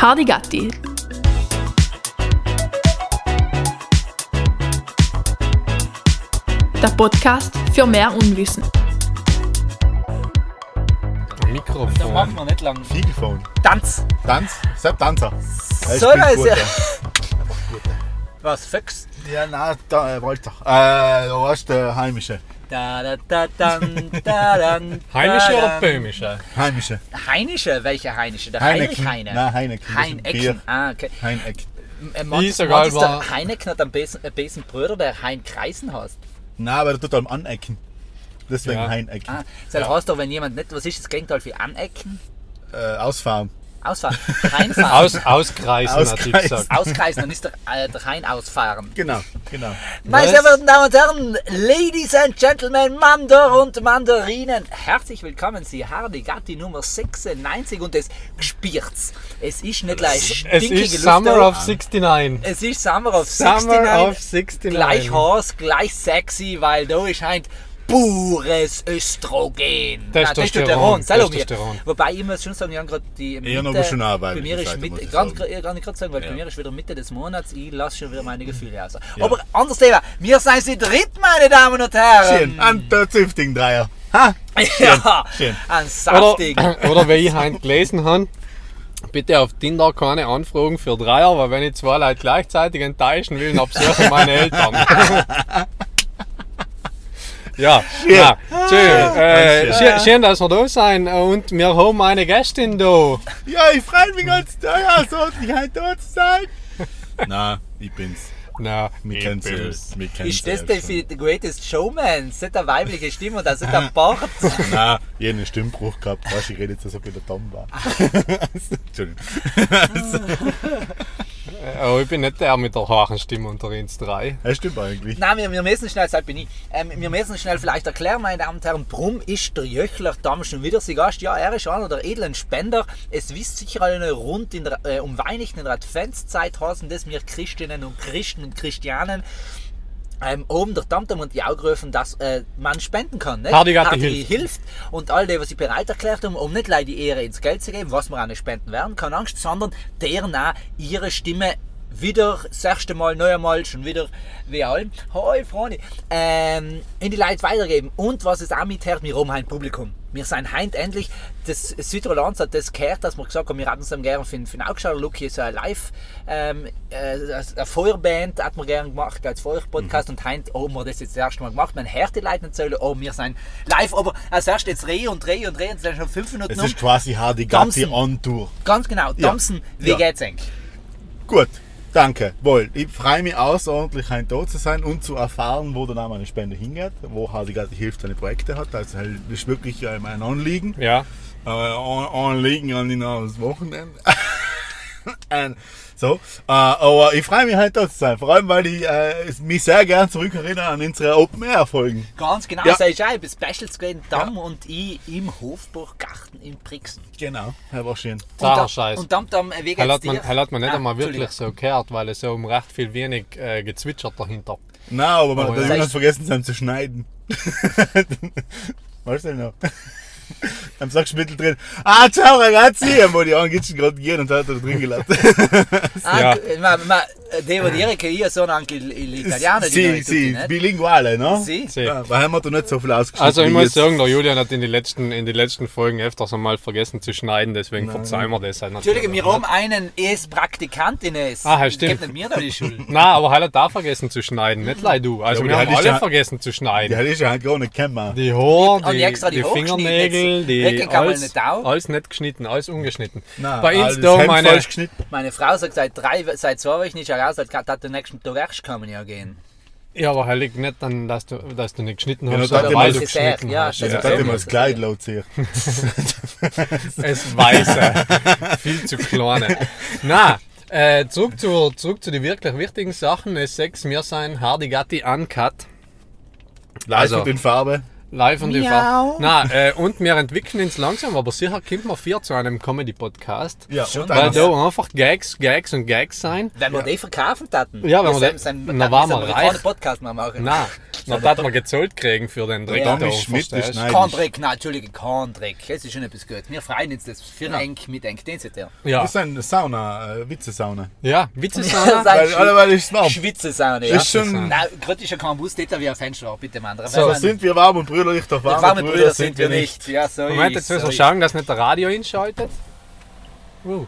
Hardy Gatti. Der Podcast für mehr Unwissen. Da Mikrofon. machen wir nicht lang. Fiegelphone. Tanz! Tanz? Sepp Tanzer. Er So, da ist ja. Was, Füchs? Ja, nein, da, äh, Walter. Äh, du hast der Heimische. Da, da, da, dan, da, dan, Heimische da, oder böhmische? Heimische. Heinische? Welche Heinische? Der Heineken. Heinrich Heine? Nein, Heineken, Heinecken. Ah, okay. Heineck. Äh, Ist egal, war- der Heineken hat einen besen, besen Bruder, der Hein Kreisen heißt? Nein, aber der tut am Anecken. Deswegen Ja. Heinecken. Ah, das heißt doch, wenn jemand nicht, was ist das Gegenteil für anecken? Äh, ausfahren. Ausfahren. Reinfahren. Aus, auskreisen, hat Auskreisen. gesagt. Auskreisen, dann ist der, äh, der Hein ausfahren. Genau, genau. Meine sehr verehrten Damen und Herren, Ladies and Gentlemen, Mandor und Mandarinen, herzlich willkommen, Sie Hardy Gatti Nummer 96 und es spürt's. Es ist nicht leicht Es ist Summer of 69. Es ist Summer of Summer 69. of 69. Gleich heiß, gleich sexy, weil da ist ein pures Östrogen. Testosteron. Testosteron. Wobei ich muss schon sagen, wir haben gerade die Eher noch Mitte- ein bisschen Arbeit, Bei mir ist Mitte, ich ganz, ich kann ich gerade sagen, weil bei Ja. mir ist wieder Mitte des Monats, ich lasse schon wieder meine Gefühle aus. Aber anderes Thema, wir sind sie dritt, meine Damen und Herren. Schön. An der zünftigen Dreier. Ha? Ja, schön. ein Oder, saftig. oder wie ich heute gelesen habe, bitte auf Tinder keine Anfragen für Dreier, weil wenn ich zwei Leute gleichzeitig enttäuschen will, dann besuche ich meine Eltern. ja, ja, schön. Äh, schön, schön, dass wir da sein und wir haben eine Gästin da. Ja, ich freue mich ganz teuer, so ich heute dort sein. Nein, ich bin's. Na, Wir ich kennen bin's. sie. Wir kennen Ist das schon. für The Greatest Showman? Das ist eine weibliche Stimme und das ist ein Bart. Nein, ich habe einen Stimmbruch gehabt. Weißt, du, ich rede jetzt, als ob ich der Tom war. Entschuldigung. Oh, ich bin nicht der mit der hohen Stimme unter uns drei. Das stimmt eigentlich. Nein, wir, wir müssen schnell, das bin ich, ähm, wir müssen schnell vielleicht erklären, meine Damen und Herren, warum ist der Jöchler Damm schon wieder sein Gast? Ja, er ist einer der edlen Spender. Es wisst sicher alle rund in der, äh, um Weihnachten in der Adventszeit heißen das wir Christinnen und Christen und Christianen. Ähm, oben der Tamtam und die Augen rufen, dass äh, man spenden kann. Nicht? Hardy Hardy hilft. hilft. Und all die, was sie bereit erklärt haben, um nicht leider die Ehre ins Geld zu geben, was wir auch nicht spenden werden, keine Angst, sondern deren auch ihre Stimme wieder das erste Mal, noch einmal, schon wieder wie allem, hoi Freunde, ähm, in die Leute weitergeben. Und was es auch mithört, wir haben ein Publikum. Wir sind heint endlich, das Südtirolans hat das gehört, dass wir gesagt haben, wir hätten es dann gerne für, für den Augschaller Look hier so ein Live, ähm, äh, eine Feuerband hat man gerne gemacht als Feuerpodcast und heint haben wir das jetzt das erste Mal gemacht. Man hört die Leute nicht so, oh, wir sind live, aber als erstes jetzt dreh und dreh und dreh und es sind schon fünf Minuten Es um. ist quasi Hardy Gatti on Tour. Ganz genau, Ja. Thompson, wie Ja. geht's eigentlich? Gut, danke. Wohl, ich freue mich außerordentlich, heute da zu sein und zu erfahren, wo der Name eine Spende hingeht, wo Hardy Gatti hilft, seine Projekte hat. Also halt, das ist wirklich mein Anliegen. Ja, Äh, An- Anliegen an das Wochenende. Und so, äh, aber ich freue mich heute da zu sein, vor allem weil ich äh, mich sehr gern zurückerinnere an unsere Open Air Folgen. Ganz genau, Ja. ja. sei auch bei Specials gewesen, Damm und ich im Hofburggarten in Brixen. Genau, das war schön. Damm- Scheiß. Und Damm, Damm, wie geht's Er hat man, dir? hat man nicht Ah, einmal wirklich so gehört, weil es so um recht viel wenig äh, gezwitschert dahinter. Nein, aber man Oh, hat ja. irgendwas vergessen, haben zu schneiden. weißt du noch? Dann sagst du mittendrin, ah, ciao ragazzi, wo die Angitschen gerade gehen und hat er da drin gelassen. Ah, Ja. ma, ma, devo dire che io sono anche l'italiano di tutti, sie, ne? bilinguale, ne? Sì. Sie. Ja, weil haben wir da nicht so viel ausgeschnitten. Also ich muss sagen, der Julian hat in die letzten, in die letzten Folgen öfters einmal vergessen zu schneiden, deswegen verzeihen wir das halt natürlich. Entschuldige, wir haben einen Es-Praktikantin es. Ah, ja, stimmt. Gebt nicht mir da die Schuld. Nein, aber er hat auch vergessen zu schneiden, nicht leid du. Also Ja, wir haben alle ja- vergessen zu Ja, schneiden. das ist ja halt gar nicht kennen. Die Haare, Und die, die die Fingernägel, jetzt die kann man alles, alles nicht geschnitten, alles ungeschnitten. Nein, Bei uns alles da meine. Meine Frau sagt, seit drei, seit zwei Wochen nicht raus, als hat den nächsten Tag erst kommen ja gehen. ja, aber er liegt nicht dann, dass du, dass du nicht geschnitten Ja, hast, immer weil du geschnitten ja, hast. das Das hat Ja. immer das Kleid laut sich. Es weiße. Viel zu kleine. Na, äh, zurück, zu, zurück zu den wirklich wichtigen Sachen. Es sechs, wir sein Hardy Gatti Uncut. Live Also- und in Farbe. Live und Miau. Na, äh, und wir entwickeln uns langsam, aber sicher kommt man vier zu einem Comedy-Podcast. Ja, Schon Weil da einfach Gags, Gags und Gags sein. Wenn wir die verkaufen taten. Ja, wenn wir dann dann waren wir reich. Podcast mehr machen. Na, Na, das wir gezahlt kriegen für den Dreck. Ja. da, Schmidt ist neidisch. Kein Dreck, nein, Entschuldige, kein Dreck. Es ist schon etwas gut. Wir freuen uns das für eng mit eng. Den seht ihr. Ja, Das ist eine Sauna, äh, Witze-Sauna. ja, Witze Ja, sagen. sag- Weil, alle, weil ich warm. Schwitzesaune, ja. Ist schon- Nein, gerade ist ja kein Bus, dort wie ein Fenster, bitte, Mann. So sind wir warm und brüderlich, doch warme, warme Brüder sind wir nicht. Ja, so Moment, jetzt müssen so wir schauen, dass nicht der Radio einschaltet. Uh,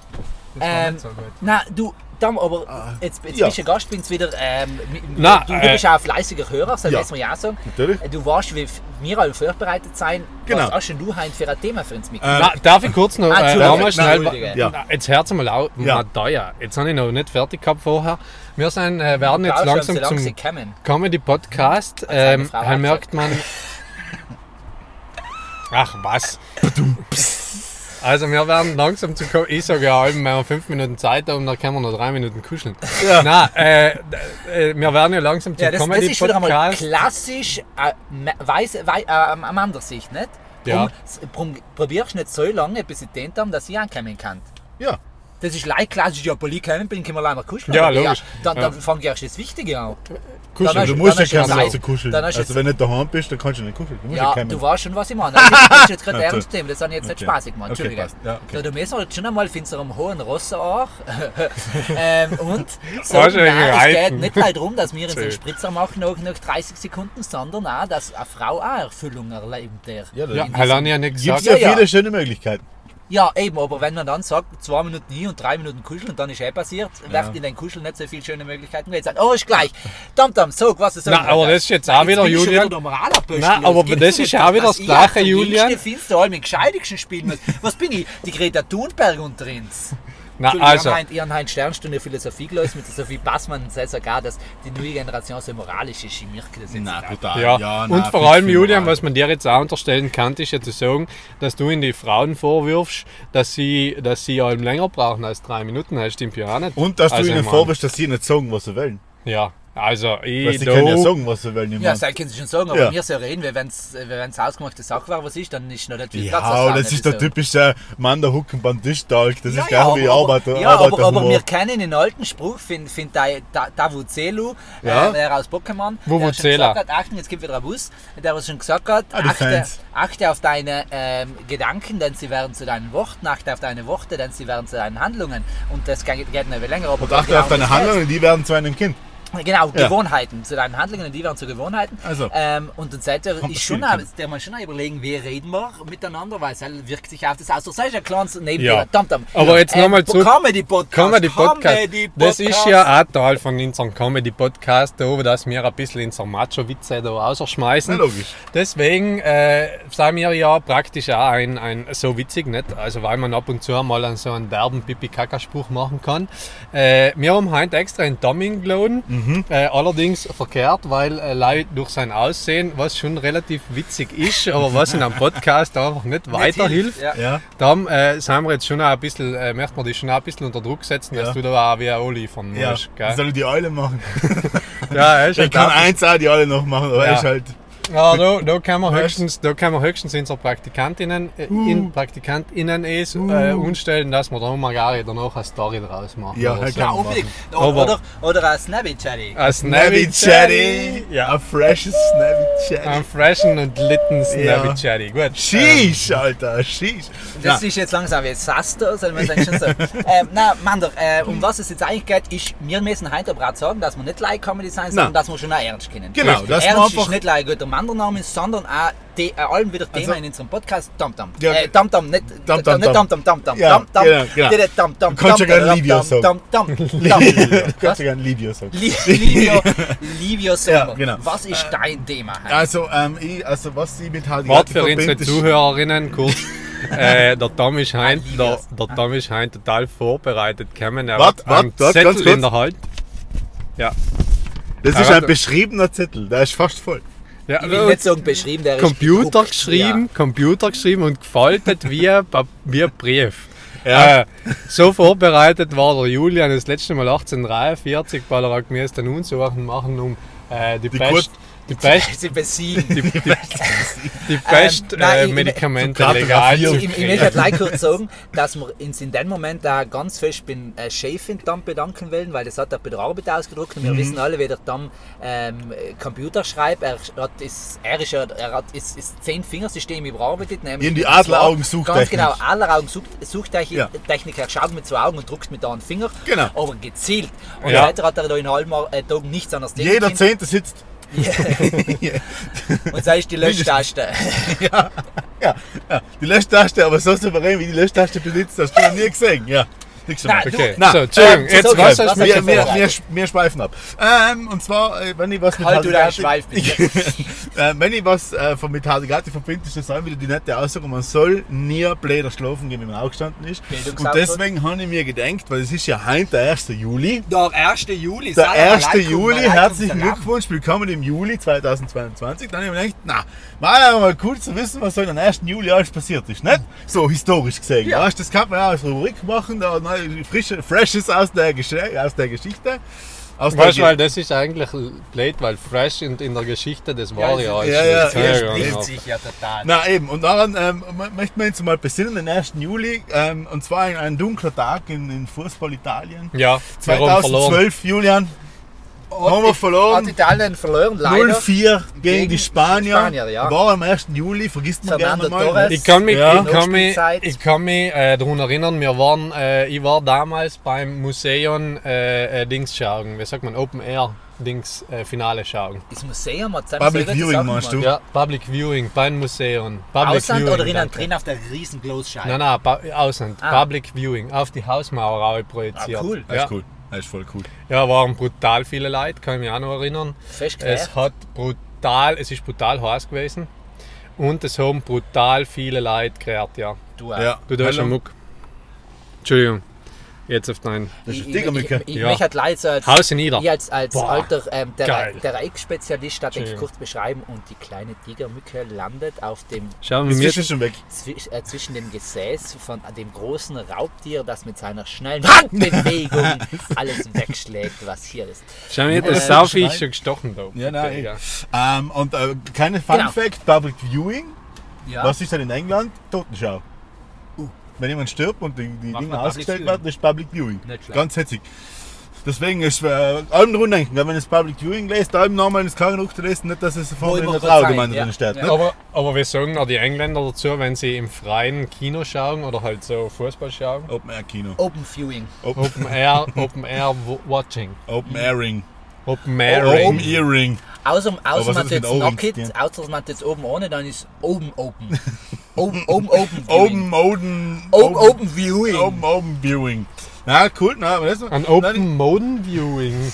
das Ähm, nicht so gut. Na, du, Tom, aber jetzt, jetzt ja. bist du ein Gast, bin's wieder. Ähm, Na, du, du äh, bist auch ein fleißiger Hörer, soll ja. ja. wir ja auch sagen. Natürlich. Du weißt, wie wir alle vorbereitet sein. Genau. Was hast denn du heute für ein Thema für uns mit? Äh, Na, darf ich kurz noch Ah, äh, nochmal schnell. Entschuldige. Ja. Na, Jetzt hört mal auf, Ja. Mateuer. Jetzt habe ich noch nicht fertig gehabt vorher. Wir sind, äh, werden jetzt langsam solange sie zum kommen. Comedy Podcast. seine Ähm, merkt man. Ach was. Also wir werden langsam zu kommen. Ich sage ja, wenn wir fünf Minuten Zeit haben, dann können wir noch drei Minuten kuscheln. Ja. Nein, äh, äh, wir werden ja langsam zum Ja, das, das ist wieder einmal klassisch äh, weiß, wei, äh, am anderen Sicht, nicht? Ja. Drum, probierst nicht so lange, bis ich den haben, dass ich ankommen kann. Ja. Das ist leicht klassisch, ja, Polly kommen bin, können wir leider kuscheln. Ja, logisch. dann, dann Ja. fange ich erst das Wichtige an. Kuscheln. Hast- du musst nicht Zeit. zu kuscheln. Also wenn du nicht daheim bist, dann kannst du nicht kuscheln. Du musst Ja, ja du weißt schon, was ich meine. Das ist jetzt gerade Ja, ernst nehmen, das habe ich jetzt nicht Okay. spaßig gemacht. Okay, Entschuldige. passt. Ja, okay. Da, du müssen jetzt schon einmal findest du am hohen Ross auch. ähm, und so, du nein, es geht nicht halt darum, dass wir uns einen. Spritzer machen nach, nach 30 Sekunden, sondern auch, dass eine Frau auch Erfüllung erlebt. Der. Ja, da Ja, gibt ja nicht gesagt. es ja, Ja, ja. viele schöne Möglichkeiten. Ja, eben, aber wenn man dann sagt, zwei Minuten hier und drei Minuten kuscheln und dann ist eh passiert, wird in den Kuscheln nicht so viele schöne Möglichkeiten. Jetzt sagt, oh, ist gleich. Tam, tam, sag, was du Na, aber das ist jetzt auch wieder, ich Julian. Nein, aber das ist auch wieder das ich Gleiche, Julian. Jüngste findest du allem im Gescheidigsten spielen muss. Was bin ich? Die Greta Thunberg unter uns. Na, also, Ihr habt- ihr habt Sternstunde Philosophie gelöst mit der Sophie Passmann und sagt sogar, dass die neue Generation so moralisch ist. Ich merke das jetzt Nein, nicht. total. ja. und vor allem, Julian, was man dir jetzt auch unterstellen kann, ist ja zu sagen, dass du in die Frauen vorwirfst, dass sie, dass sie allem länger brauchen als drei Minuten. Das stimmt ja auch nicht. Und dass Also, du ihnen ich vorwirfst, dass sie nicht sagen, was sie wollen. Ja, also, ich, sie können ja sagen, was sie wollen. Ja, das können Sie schon sagen, aber Ja. wir so reden, wenn es wenn's ausgemachte Sache war, was ist, dann ist noch nicht viel Ja, Platz. aber das ist der typische Mann, der Hucken beim Tischtalk. Das Ja, ist ja, genau wie aber, Arbeiter. aber, ja, aber, aber wir kennen den alten Spruch, find, find da, da, Davuzelu, Ja. äh, der aus Pokémon, der schon gesagt hat, Achtung, jetzt kommt wieder ein Bus, der was schon gesagt hat, Ah, die achte, achte auf deine ähm, Gedanken, denn sie werden zu deinen Worten, achte auf deine Worte, denn sie werden zu deinen Handlungen. Und das geht, geht noch länger. Aber Und achte auf deine Handlungen, die werden zu einem Kind. Genau, Ja. Gewohnheiten. Zu deinen Handlungen, die werden zu Gewohnheiten. Also. Ähm, und dann sollte ist schon, auch- der man schon auch überlegen, wie reden wir miteinander, weil es halt wirkt sich auf das aus. Das ist ein kleines Ja. Nebenthema. Tam, tam. Aber jetzt nochmal zurück- Comedy Podcast. Comedy Podcast. Comedy Das ist ja auch Teil von unserem Comedy Podcast, da, dass wir ein bisschen unsere Macho-Witze da rausschmeißen. Na, logisch. Deswegen äh, sind wir ja praktisch auch ein, ein, so witzig, nicht? Also, weil man ab und zu mal an so einen derben Pipi-Kaka-Spruch machen kann. Äh, wir haben heute extra einen Dumming geladen, Mhm. Äh, allerdings verkehrt, weil äh, Leute durch sein Aussehen, was schon relativ witzig ist, aber was in einem Podcast einfach nicht Nicht weiterhilft. Ja. Ja. Äh, sind wir jetzt schon auch ein bisschen, äh, möchten wir dich schon auch ein bisschen unter Druck setzen, dass Ja. du da auch wie ein Oli von Ja, musst. Gell? soll ich die Eule machen? Ja, Ich halt kann auch- eins auch die Eule noch machen, aber Ja. ist halt. Ja, da, da können wir Weißt? höchstens, da können wir höchstens unsere Praktikantinnen, äh, Uh. in Praktikantinnen es, äh, umstellen, dass wir da mal gar danach eine Story draus machen. Ja, oder so. Ja, Kann man unbedingt. Oder, oder, oder ein Snappy Chatty. Ein Snappy Snappy Chatty! Ja. Ein freshes Snappy Ein freshen und litten Snappy Ja. Gut. Sheesh, Alter, sheesh! Das Ja. ist jetzt langsam wie Saster, soll man sagen schon so. ähm, nein, Mander, äh, um was es jetzt eigentlich geht, ist, wir müssen heute aber auch sagen, dass wir nicht like Comedy sein, sondern dass wir schon auch ernst kennen. Genau, wir ernst einfach- ist nicht like Mandername, sondern auch die, äh, allem wieder Thema Also- in unserem Podcast, Tam Tam. Ja, äh, Tam Tam, nicht Tam Tam nicht Tam. Tam Tam Tam Tam. Ja, Tam Tam. genau, genau. Dede Tam Tam. Du kannst ja Tam, gerne Tam, Livio Tam, sagen. Tam Tam. Du Tam. kannst ja gerne Livio sagen. Li- Livio, Livio Sommer. Ja, genau. Was ist dein Thema? Also, ähm, ich, also was ich mit halt Warte für unsere Zuhörerinnen kurz. äh, der Tom ist heint, der, der Tom ist heint total vorbereitet gekommen. Er Wart, hat einen wart, Zettel in der Hand. Ja. Das ist Ja, ein beschriebener Zettel, der ist fast voll. Ja Ich will nicht sagen beschrieben, der Computer gedruckt, geschrieben, Computer geschrieben und gefaltet wie, ein Pa- wie ein Brief. Ja. Äh, so vorbereitet war der Julian das letzte Mal 1843, weil er mir dann Unsachen machen, um äh, die, Die Pest, die Ja. Pest, Sie besiegen. die, die, Die Ähm, besten nein, äh, ich- Medikamente legal zu Ich, ich kriegen. möchte gleich kurz sagen, dass wir uns in dem Moment auch ganz fest beim äh, Chefin dann bedanken wollen, weil das hat er bei der Arbeit ausgedruckt und wir wissen alle, wie der dann ähm, Computer schreibt. Er hat das, er ist ja, er hat das, das Zehn-Fingersystem überarbeitet. Nämlich In die und zwar Adleraugen-Suchtechnik. Ganz genau, Adleraugen-Suchtechnik. Ja. Technik, er schaut mit zwei Augen und druckst mit einem Finger. Genau. Aber gezielt. Und Ja. weiter hat er da in halben äh, Tagen nichts anderes Jeder. Zehnte sitzt. Und sei ist die Löschtaste. Ja, ja, ja. Die Löschtaste, aber so souverän wie die Löschtaste benutzt, hast du noch nie gesehen. Ja. Nein, schon mal. du- Okay, Na, so, Entschuldigung, ähm, jetzt was okay, hast du was Wir, wir, wir, wir schweifen ab. Ähm, und zwar, äh, wenn ich was mit Halt Schweif, äh, Wenn ich was äh, von mit Hardigati verbinde, ist das auch wieder die nette Aussage, man soll nie bläder schlafen gehen, wenn man aufgestanden ist. Und deswegen habe ich mir gedacht, weil es ist ja heute der 1. Juli. Der 1. Juli. Der Salam 1. alaikum, Juli, herzlichen. Glückwunsch, willkommen im Juli 2022. Dann habe ich mir gedacht, na, war mal cool zu wissen, was so am 1. Juli alles passiert ist, nicht? So historisch gesehen. Ja. Weißt, das kann man ja als Rubrik machen, da frische, Freshes aus der, aus der Geschichte. Aus Weißt du, weil das ist eigentlich blöd, weil Fresh in, in der Geschichte, das war ja, Ja, alles ja, ja, schon ja, ja, genau. sich ja total. Na eben, und daran ähm, mö- möchten wir uns mal besinnen, den 1. Juli, ähm, und zwar ein, ein dunkler Tag in, in Fußball Italien. Ja, wir haben verloren. 2012, Julian, haben wir verloren. Hat Italien verloren, leider. 0-4 gegen, Gegen die Spanier. Spanier, ja. War am 1. Juli, vergisst man gerne Fernando mal. Torres. ne? Ich kann mich, Ja. ich kann mich, ich kann mich äh, daran erinnern, wir waren, äh, ich war damals beim Museum äh, äh, Dings schauen, wie sagt man, Open Air Dings äh, Finale schauen. Das Museum hat zusammen Public selber Viewing gesagt, meinst du? Ja, Public Viewing beim Museum. Public Ausland Viewing, oder innen drin auf der riesen Großscheibe? Nein, nein, Ausland. Ah. Public Viewing, auf die Hausmauer projiziert. Ah, cool. Das Ja. ist cool. Das ist voll cool. ja, waren brutal viele Leute, kann ich mich auch noch erinnern. Festgeklärt. Es hat brutal, es ist brutal heiß gewesen. Und es haben brutal viele Leute gerät, ja. Du auch. Ja. Du, da hast einen Muck. Entschuldigung. Jetzt auf deinen. Das ist Ich, ein ich, ich, Tigermücke. ich Ja. möchte halt leider so als, Haus in Nieder. ich als, als Boah, alter ähm, der, der Eck-Spezialist darf ich Entschuldigung. kurz beschreiben und die kleine Tigermücke landet auf dem Schau mal, Das mir ist schon weg. zwisch, äh, zwischen dem Gesäß von dem großen Raubtier, das mit seiner schnellen Handbewegung alles wegschlägt, was hier ist. schau mir das Äh, Saufi ist schon gestochen da. Ja, nein. Ja. Ähm, und äh, keine Fun Genau. Fact: Public Viewing. Ja. Was ist denn in England? Totenschau. Wenn jemand stirbt und die, die Dinge ausgestellt werden, ist Public Viewing. Ganz hetzig. Deswegen ist äh, allem drum denken, wenn man das Public Viewing lässt, allem nochmal ins Krankenhaus zu lesen, nicht, dass es vorne in der Trauergemeinde sein, drin steht. ja. ne? Aber, aber wir sagen auch die Engländer dazu, wenn sie im freien Kino schauen oder halt so Fußball schauen. Open Air Kino. Open Viewing. Open Air, Open Air Watching. Open Airing. Open Open Airing. Earring. Außer, was außer hat man jetzt tun? außer man jetzt oben ohne, dann ist oben open. oben, oben, open Open, Viewing. Open, Open, open Viewing. Open, Open Viewing. Na, cool. Na, aber das, Ein Open Moden Viewing.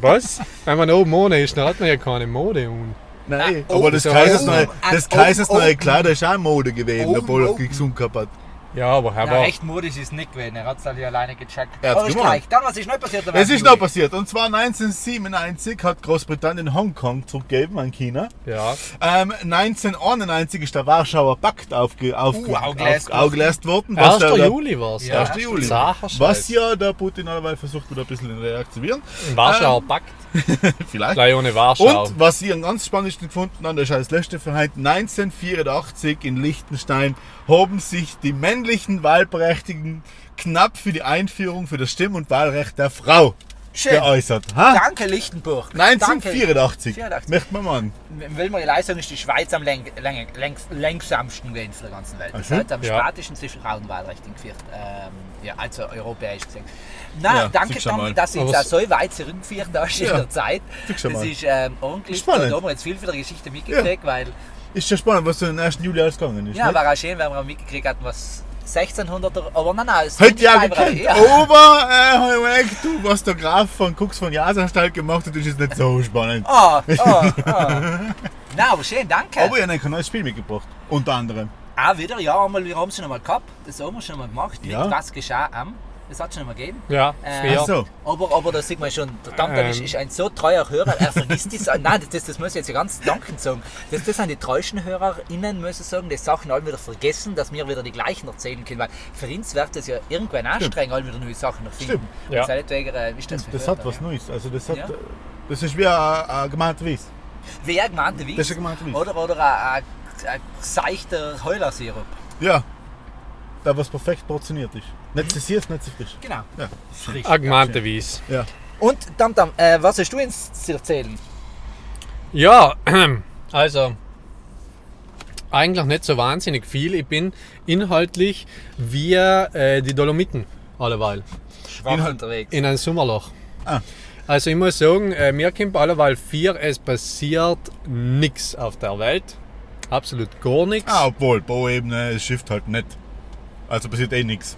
Was? Wenn man oben ohne ist, dann hat man ja keine Mode. Und Nein, aber open, das Kaisers open, neue, das Kaisers open, neue open. Kleider ist auch Mode gewesen, Open, obwohl er open. gesund gehabt hat. Ja, aber er war. recht modisch ist nicht gewesen. Er hat es alle alleine gecheckt. Er hat's Aber ist gemacht. gleich. Dann, was ist neu passiert? Es ist noch passiert. Und zwar 1997 hat Großbritannien Hongkong zurückgegeben an China. Ja. Ähm, 1991 ist der Warschauer Pakt aufge, Uh, aufgelöst auf, aufgelöst worden. was 1. der- der- Juli war es. Ja, 1. Juli. Sacher Was ja der Putin allerweil versucht wieder ein bisschen reaktivieren. Warschauer Pakt. Vielleicht. Gleich ohne Warschau. Und was ich am ganz spannendsten gefunden habe, das ist als letzte heute, 1984 in Liechtenstein haben sich die männlichen Wahlberechtigten knapp für die Einführung für das Stimm- und Wahlrecht der Frau Schön. geäußert. Ha? Danke, Lichtenburg. 1984. 84. Möchte man mal. Will man die Leistung ist die Schweiz am läng, läng, längs, längsamsten gewesen von der ganzen Welt. Das so? hat am Ja. spätesten zwischen Frauenwahlrecht geführt. Ähm, ja, also europäisch gesehen. Na, Ja, danke, mal. dass du jetzt auch so weit zurückgeführt hast in Ja, der Zeit. Das ist ähm, ordentlich. Spannend. Da haben wir jetzt viel von der Geschichte mitgekriegt, weil Ist ja spannend, was so am 1. Juli alles gegangen ist. ja, ne? war auch schön, wenn wir auch mitgekriegt hatten, was 1600er, aber nein, nein, es Hätte ja gekannt. ja. Aber äh, du, was der Graf von Cooks von Jasanstalt gemacht hat, ist jetzt nicht so spannend. Ah, ah, ah. Na, aber schön, danke. Aber ich habe ein neues Spiel mitgebracht. Unter anderem. Auch wieder, ja, einmal, wir haben es schon einmal gehabt. Das haben wir schon einmal gemacht. Mit Ja. was geschah am? Das hat es schon einmal gegeben. Ja, Äh, so. Aber, aber da sieht man schon, der ist, Ähm. ist ein so treuer Hörer, er vergisst das. Nein, das, das muss ich jetzt ganz dankend sagen. Das, das sind die treuesten HörerInnen, muss ich sagen, die Sachen alle wieder vergessen, dass wir wieder die gleichen erzählen können. Weil für uns wird das ja irgendwann anstrengend, alle wieder neue Sachen noch finden. Stimmt. Ja. Und seinetwegen äh, ist das Das hat was ja. Neues. Also das hat. Ja. Das ist wie ein, ein gemeinter Wies. Wer gemeinte Wies? Das ist ein gemeinter Wies. Oder, oder ein, ein ein seichter Heulersirup. Ja. Da was perfekt portioniert ist. Nicht zu süß, nicht zu frisch. Genau. Ja. Frisch. Agmanteweise. Ja. Und Tamtam, äh, was hast du uns zu erzählen? Ja, also eigentlich nicht so wahnsinnig viel. Ich bin inhaltlich wie äh, die Dolomiten alleweil Schwach Inhalt- unterwegs. in ein Sommerloch. Ah. Also ich muss sagen, äh, mir kommt alleweil vier, es passiert nichts auf der Welt. Absolut gar nichts. Ah, obwohl, Bauebene, es schifft halt nicht. Also passiert eh nichts.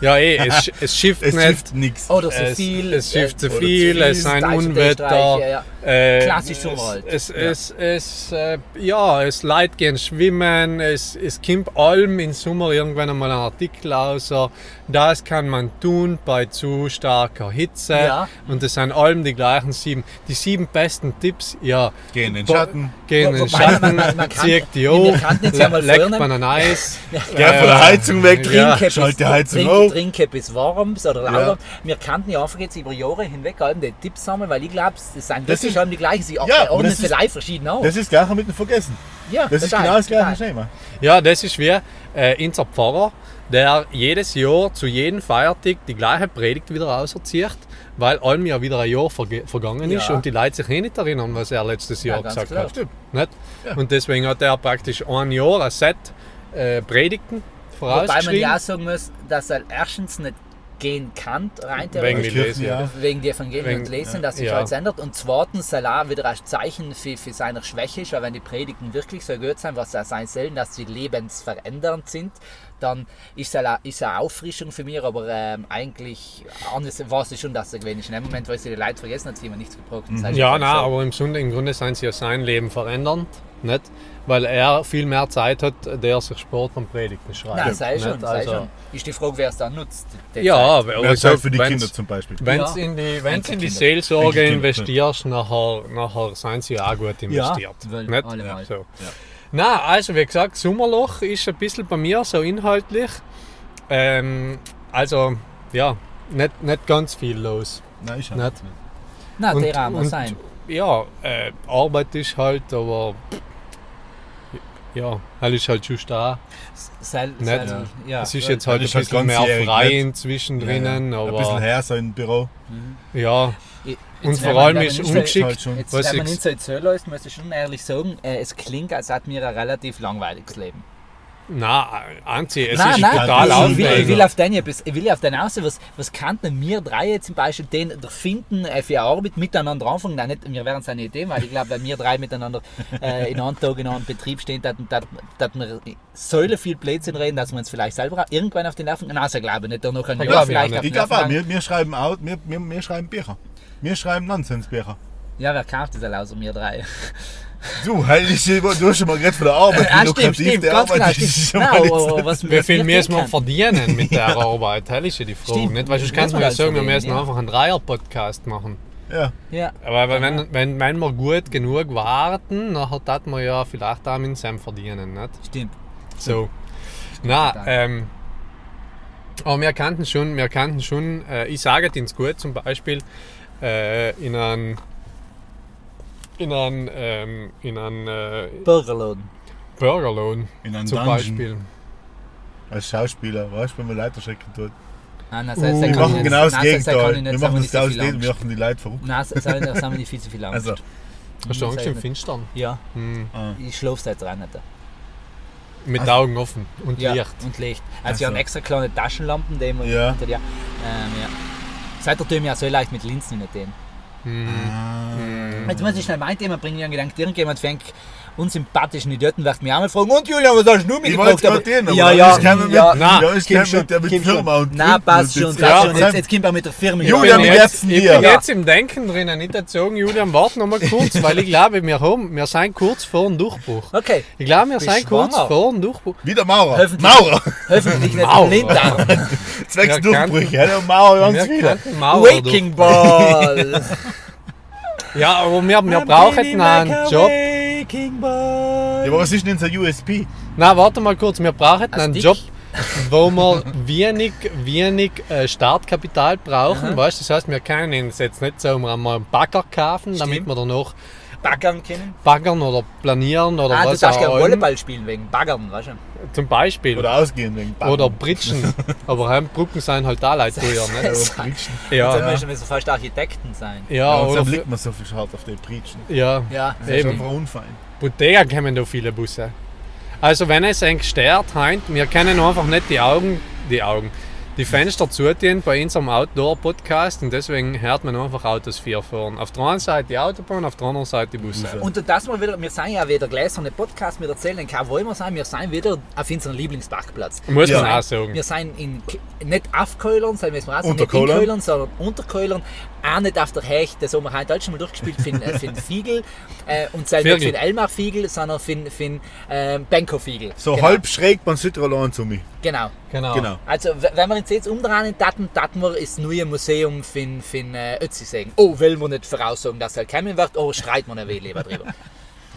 Ja, eh, es, es schifft Es nicht. schifft nichts. Oder so es, viel. es schifft zu äh, oder viel, es sind Streiche, Unwetter. Streiche, ja. Äh, Klassisch Sommerwald. Es, es, es, es, äh, ja, es Leute gehen schwimmen, es, es kommt allem im Sommer irgendwann einmal ein Artikel aus. so, Das kann man tun bei zu starker Hitze. Ja. Und es sind allem die gleichen sieben. Die sieben besten Tipps, ja. Gehen in den Schatten. Gehen in den Schatten, man- man kann- zieht die ja mal leckt man ein Eis. Geh von der Heizung weg. Ja. Schalt die Heizung trink, auf. trinke bis warms oder Ja. lauwarm. Wir kannten ja einfach jetzt über Jahre hinweg allem die Tipps sammeln, weil ich glaube, das sind Das wirklich ist- allem die gleichen. Sie Ja, ordnen das sie ist- live verschieden aus. Das ist gleich mit dem Vergessen. ja, Das ist total, genau das gleiche Schema. Ja, das ist wie äh, unser Pfarrer, der jedes Jahr zu jedem Feiertag die gleiche Predigt wieder auserzieht, weil allem ja wieder ein Jahr verge- vergangen ist Ja. und die Leute sich eh nicht erinnern, was er letztes Ja, Jahr ganz gesagt klar. hat. Stimmt. Nicht? Ja. Und deswegen hat er praktisch ein Jahr ein Set äh, Predigten Wobei man ja sagen muss, dass er erstens nicht gehen kann, rein Wegen Lesen. Ja. wegen die Evangelien Wegen- und Lesen, dass sich ja. alles ändert. Und zweitens soll auch wieder ein Zeichen für, für seine Schwäche ist, weil wenn die Predigten wirklich so gut sind, was sie auch sein sollen, dass sie lebensverändernd sind, dann ist es ist eine Auffrischung für mich, aber ähm, eigentlich anders war es schon, dass er gewesen ist. In dem Moment, wo sie die Leute vergessen hat, sie immer nichts gebraucht. Das heißt, Ja, ich nein, so, aber im Grunde, im Grunde sind sie ja sein Leben verändernd, nicht? Weil er viel mehr Zeit hat, der sich Sport und Predigten schreibt. Nein, sei schon, nicht? sei Also- schon. Ist die Frage, wer es dann nutzt. die Ja, Zeit. Mehr also, Zeit für die wenn's- Kinder zum Beispiel. Wenn Ja. du in die, wenn's in die. Seelsorge Enkelkinder, investierst, nachher, nachher sind sie ja auch gut investiert. weil nicht? allemal. So. Nein, also wie gesagt, Sommerloch ist ein bisschen bei mir so inhaltlich. Ähm, also, ja, nicht, nicht ganz viel los. Nein, ist Nicht? Nein, Und- der muss sein. Ja, äh, Arbeit ist halt, aber ja, halt ist halt schon da. Sel, Nicht? sel, ja. es ist ja. jetzt halt ein halt bisschen mehr ganzjährig, frei nicht? inzwischen Ja, drinnen, ja. Ein bisschen her so im Büro. ja. Ich- Und vor allem ist so- ungeschickt, halt schon. Jetzt, wenn man ich- nicht so erzählen lässt, muss ich schon ehrlich sagen, äh, es klingt, als hätten wir ein relativ langweiliges Leben. Na, Anzi, es nein, ist nein, total ich, will, ich, will auf den, etwas- ich will auf den raus, was, was kann denn wir drei jetzt zum Beispiel den erfinden äh, für eine Arbeit miteinander anfangen? Nein, nicht, wir wären es eine Idee, weil ich glaube, wenn wir drei miteinander äh, in einem Tag in einem Betrieb stehen, dass wir so viel Blödsinn reden, dass wir uns vielleicht selber irgendwann auf den Nerven... Nein, also glaube ich nicht, da noch ein Ja, Jahr vielleicht Ich glaube auch, wir, wir schreiben auch, wir, wir, wir schreiben Bücher. Wir schreiben Nonsensbücher. Ja, wer kauft das alle außer wir drei? Du, halt dich, du hast schon mal geredet von der Arbeit, wie stimmt, stimmt, die ganz Arbeit ist. stimmt. Nein, aber, was, Wie viel wir müssen wir verdienen mit der Arbeit? Das ist ja die Frage. Stimmt. Nicht? Weil sonst kannst du mir man sagen, wir müssen ja. einfach einen Dreier-Podcast machen. Ja, Ja, Aber aber wenn, wenn, wenn wir gut genug warten, nachher tat man ja vielleicht auch mit Sam verdienen. Nicht? stimmt. So. Na, ähm, aber wir kannten schon, wir kannten schon, äh, ich sage es ins Gut zum Beispiel, äh, in einem in einem, ähm, in einem äh, Burgerlohn. Burgerlohn in einem zum Dungeon. Beispiel. Als Schauspieler, weißt du, wenn man Leute erschrecken tut. Nein, nein, Uh, das Wir kann machen ich genau das das Gegenteil. Wir das machen das wir aus nicht so viel Leben, wir machen die Leute verrückt. Nein, das das haben wir nicht viel zu viel Angst. Also, Hast du Das Angst im ich Finstern? Ja, Hm. ah. ich schlafe seit dran nicht. Mit Also- Augen offen und Ja, Licht. und Licht. Also, Also. wir haben extra kleine Taschenlampen, die wir Ja. unter ja. Ähm, ja. Seid ihr tun ja so leicht mit Linsen nicht den. Hm. Ah. Jetzt muss ich schnell mein Thema bringen, ich habe gedacht, irgendjemand fängt unsympathischen Idioten, wird mich auch mal fragen, und Julian, was hast du Ich mitgebracht? wollte gerade den, aber ja, ja, ist keiner mit, ja, Kim keiner schon, mit, der mit Firma und Nein, passt schon, Jetzt- passt Ja, schon. Jetzt, jetzt kommt er mit der Firma. Julian, ich wir bin jetzt ich bin Ja. jetzt im Denken drinnen, nicht dazu sagen, Julian, warte noch mal kurz, weil ich glaube, wir, haben, wir sind kurz vor dem Durchbruch. Okay, Ich glaube, wir sind kurz vor dem Durchbruch. Wieder Maurer. Hoffentlich. Maurer. hoffentlich nicht Mauer. im Blinddarm. Zwecks Ja, Durchbrüche. Ja, Maurer ganz Mauer Waking Ball. Ja, aber wir, wir brauchen einen Job. Ja, aber was ist denn so USP? Na, warte mal kurz, wir brauchen einen dick? Job, wo wir wenig, wenig äh, Startkapital brauchen. Weißt? Das heißt, wir können uns jetzt nicht so mal einen Bagger kaufen, damit Stimmt. wir danach Baggern können. baggern oder planieren oder Ah, du was darfst auch gerne immer. Volleyball spielen wegen Baggern, weißt du? Zum Beispiel. Oder ausgehen wegen Backen. Oder Britschen. Aber Heimbrücken sind halt da Leute Oder ne? Britschen. Ja, Dann ja. müssen wir so fast Architekten sein. Ja, Ja, und oder blickt man so viel hart auf die Britschen. ja. Ja. Das ist Eben. einfach unfein. Bottega kommen da viele Busse. Also wenn es eng stört, heint, wir können einfach nicht die Augen, die Augen, die Fenster zutun bei unserem Outdoor-Podcast und deswegen hört man einfach Autos vier fahren. Auf der einen Seite die Autobahn, auf der anderen Seite die Busse. Und das mal wieder, wir sind ja wieder gläserne Podcast, wir erzählen kein wo immer sein, wir sind wieder auf unserem Lieblingsparkplatz. Muss Ja. man auch sagen. Wir sind in, nicht auf Keulern, sondern wir sind auch nicht in. Keulern, sondern unter Keulern. Auch nicht auf der Hecht, das haben wir heute schon mal durchgespielt für, den- äh, für den Fiegel. Äh, und nicht für den Elmar Fiegel, sondern für, den- für den ähm, Benko Fiegel. So genau. halb schräg beim Südtirol zu mir. Genau. Genau. Genau. Also, wenn wir uns jetzt umdrehen, dann taten wir das neue Museum für, für äh, Ötzi sagen. Oh, will man nicht voraussagen, dass er kommen wird, oh, streiten wir nicht lieber drüber.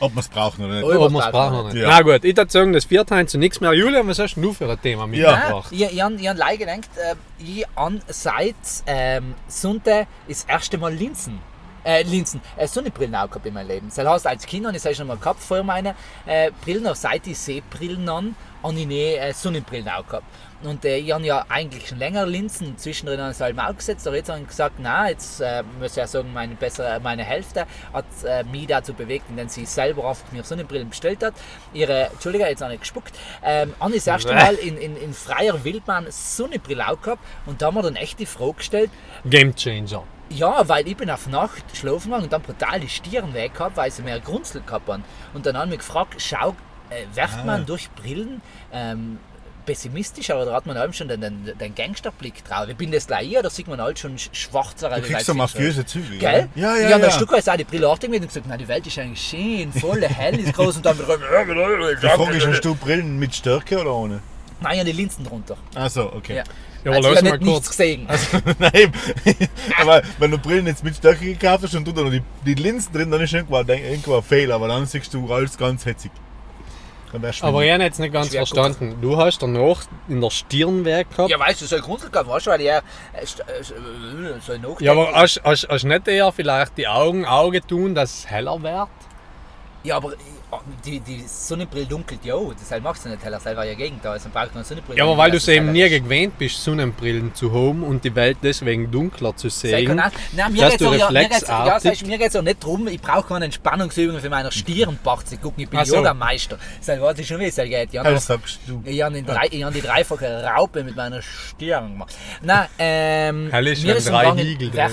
Ob wir es brauchen oder nicht. Oh, Oh, wir es brauchen wir nicht. Ja. Na gut, ich würde sagen, das vierte Teil zu nichts mehr. Julian, was hast du für ein Thema mitgebracht? ich, ich, han- ich habe leider gedacht, äh, ich an seit ähm, Sonntag das erste Mal Linsen. Äh, Linsen, äh, Sonnenbrillen auch gehabt in meinem Leben. Das heißt, als Kind habe ich es schon mal gehabt, vor meine äh, Brillen, auch seit ich Sehbrillen an, habe ich nie äh, Sonnenbrillen auch gehabt. Und äh, ich habe ja eigentlich schon länger Linsen, zwischendrin habe ich es halt mal gesetzt, aber jetzt habe ich gesagt, na, jetzt äh, muss ich ja sagen, meine, bessere, meine Hälfte hat äh, mich dazu bewegt, indem sie selber auf mir Sonnenbrillen bestellt hat. Ihre, Entschuldigung, jetzt habe ich gespuckt, ähm, habe ich das erste Mal in, in, in freier Wildbahn Sonnenbrille auch gehabt und da haben wir dann echt die Frage gestellt, Game Changer. Ja, weil ich bin auf Nacht schlafen gegangen und dann brutal die Stirn weg gehabt, weil sie mehr Grunzel gehabt haben. Und dann haben wir gefragt, schau, äh, werft man durch Brillen ähm, pessimistischer oder hat man halt schon den, den, den Gangsterblick drauf? Ich bin das gleich ich, oder sieht man halt schon sch- schwarzer? Du kriegst so mafiöse Züge. Gell? Ja, Ich ja, habe ja. ein Stück weit auch die Brille aufgelegt und gesagt, na, die Welt ist eigentlich schön, voll hell, ist groß und dann. Die Frage ist, hast du Brillen mit Stärke oder ohne? Nein, ja, die Linsen drunter. Achso, okay. Ja. Ja, also, aber ich lass habe mal nicht nichts kurz. gesehen. Nein, aber wenn du Brillen jetzt mit Stärke gekauft hast und du da noch die, die Linsen drin, dann ist irgendwo, ein- irgendwo ein Fehler, aber dann siehst du alles ganz hetzig. Aber ich habe jetzt nicht ganz verstanden. Du hast danach in der Stirn weg gehabt. Ja, weißt du, so ein weißt du, weil ich ja äh, st- äh, so noch. Ja, aber hast, hast, hast nicht eher vielleicht die Augen Auge tun, dass es heller wird? Ja, aber äh, die, die Sonnenbrille dunkelt ja auch. Deshalb macht sie nicht heller. Das war ja Gegenteil. Also braucht man eine Sonnenbrille. Ja, aber weil du es eben nie gewöhnt bist, Sonnenbrillen zu haben und die Welt deswegen dunkler zu Sehr sehen. genau. Nein, mir geht du es ja, mir geht's, ja, reflexartig- sagst, mir geht's auch nicht darum, ich brauche keine Entspannungsübungen für meine Stirnbach zu gucken. Ich bin so. Yogameister. Das weiß ich schon, wie es geht. Ja, Das sagst du. Ich habe drei, ich hab die dreifache Raupe mit meiner Stirn gemacht. Nein, ähm, Hell ist mir schon ist drei werft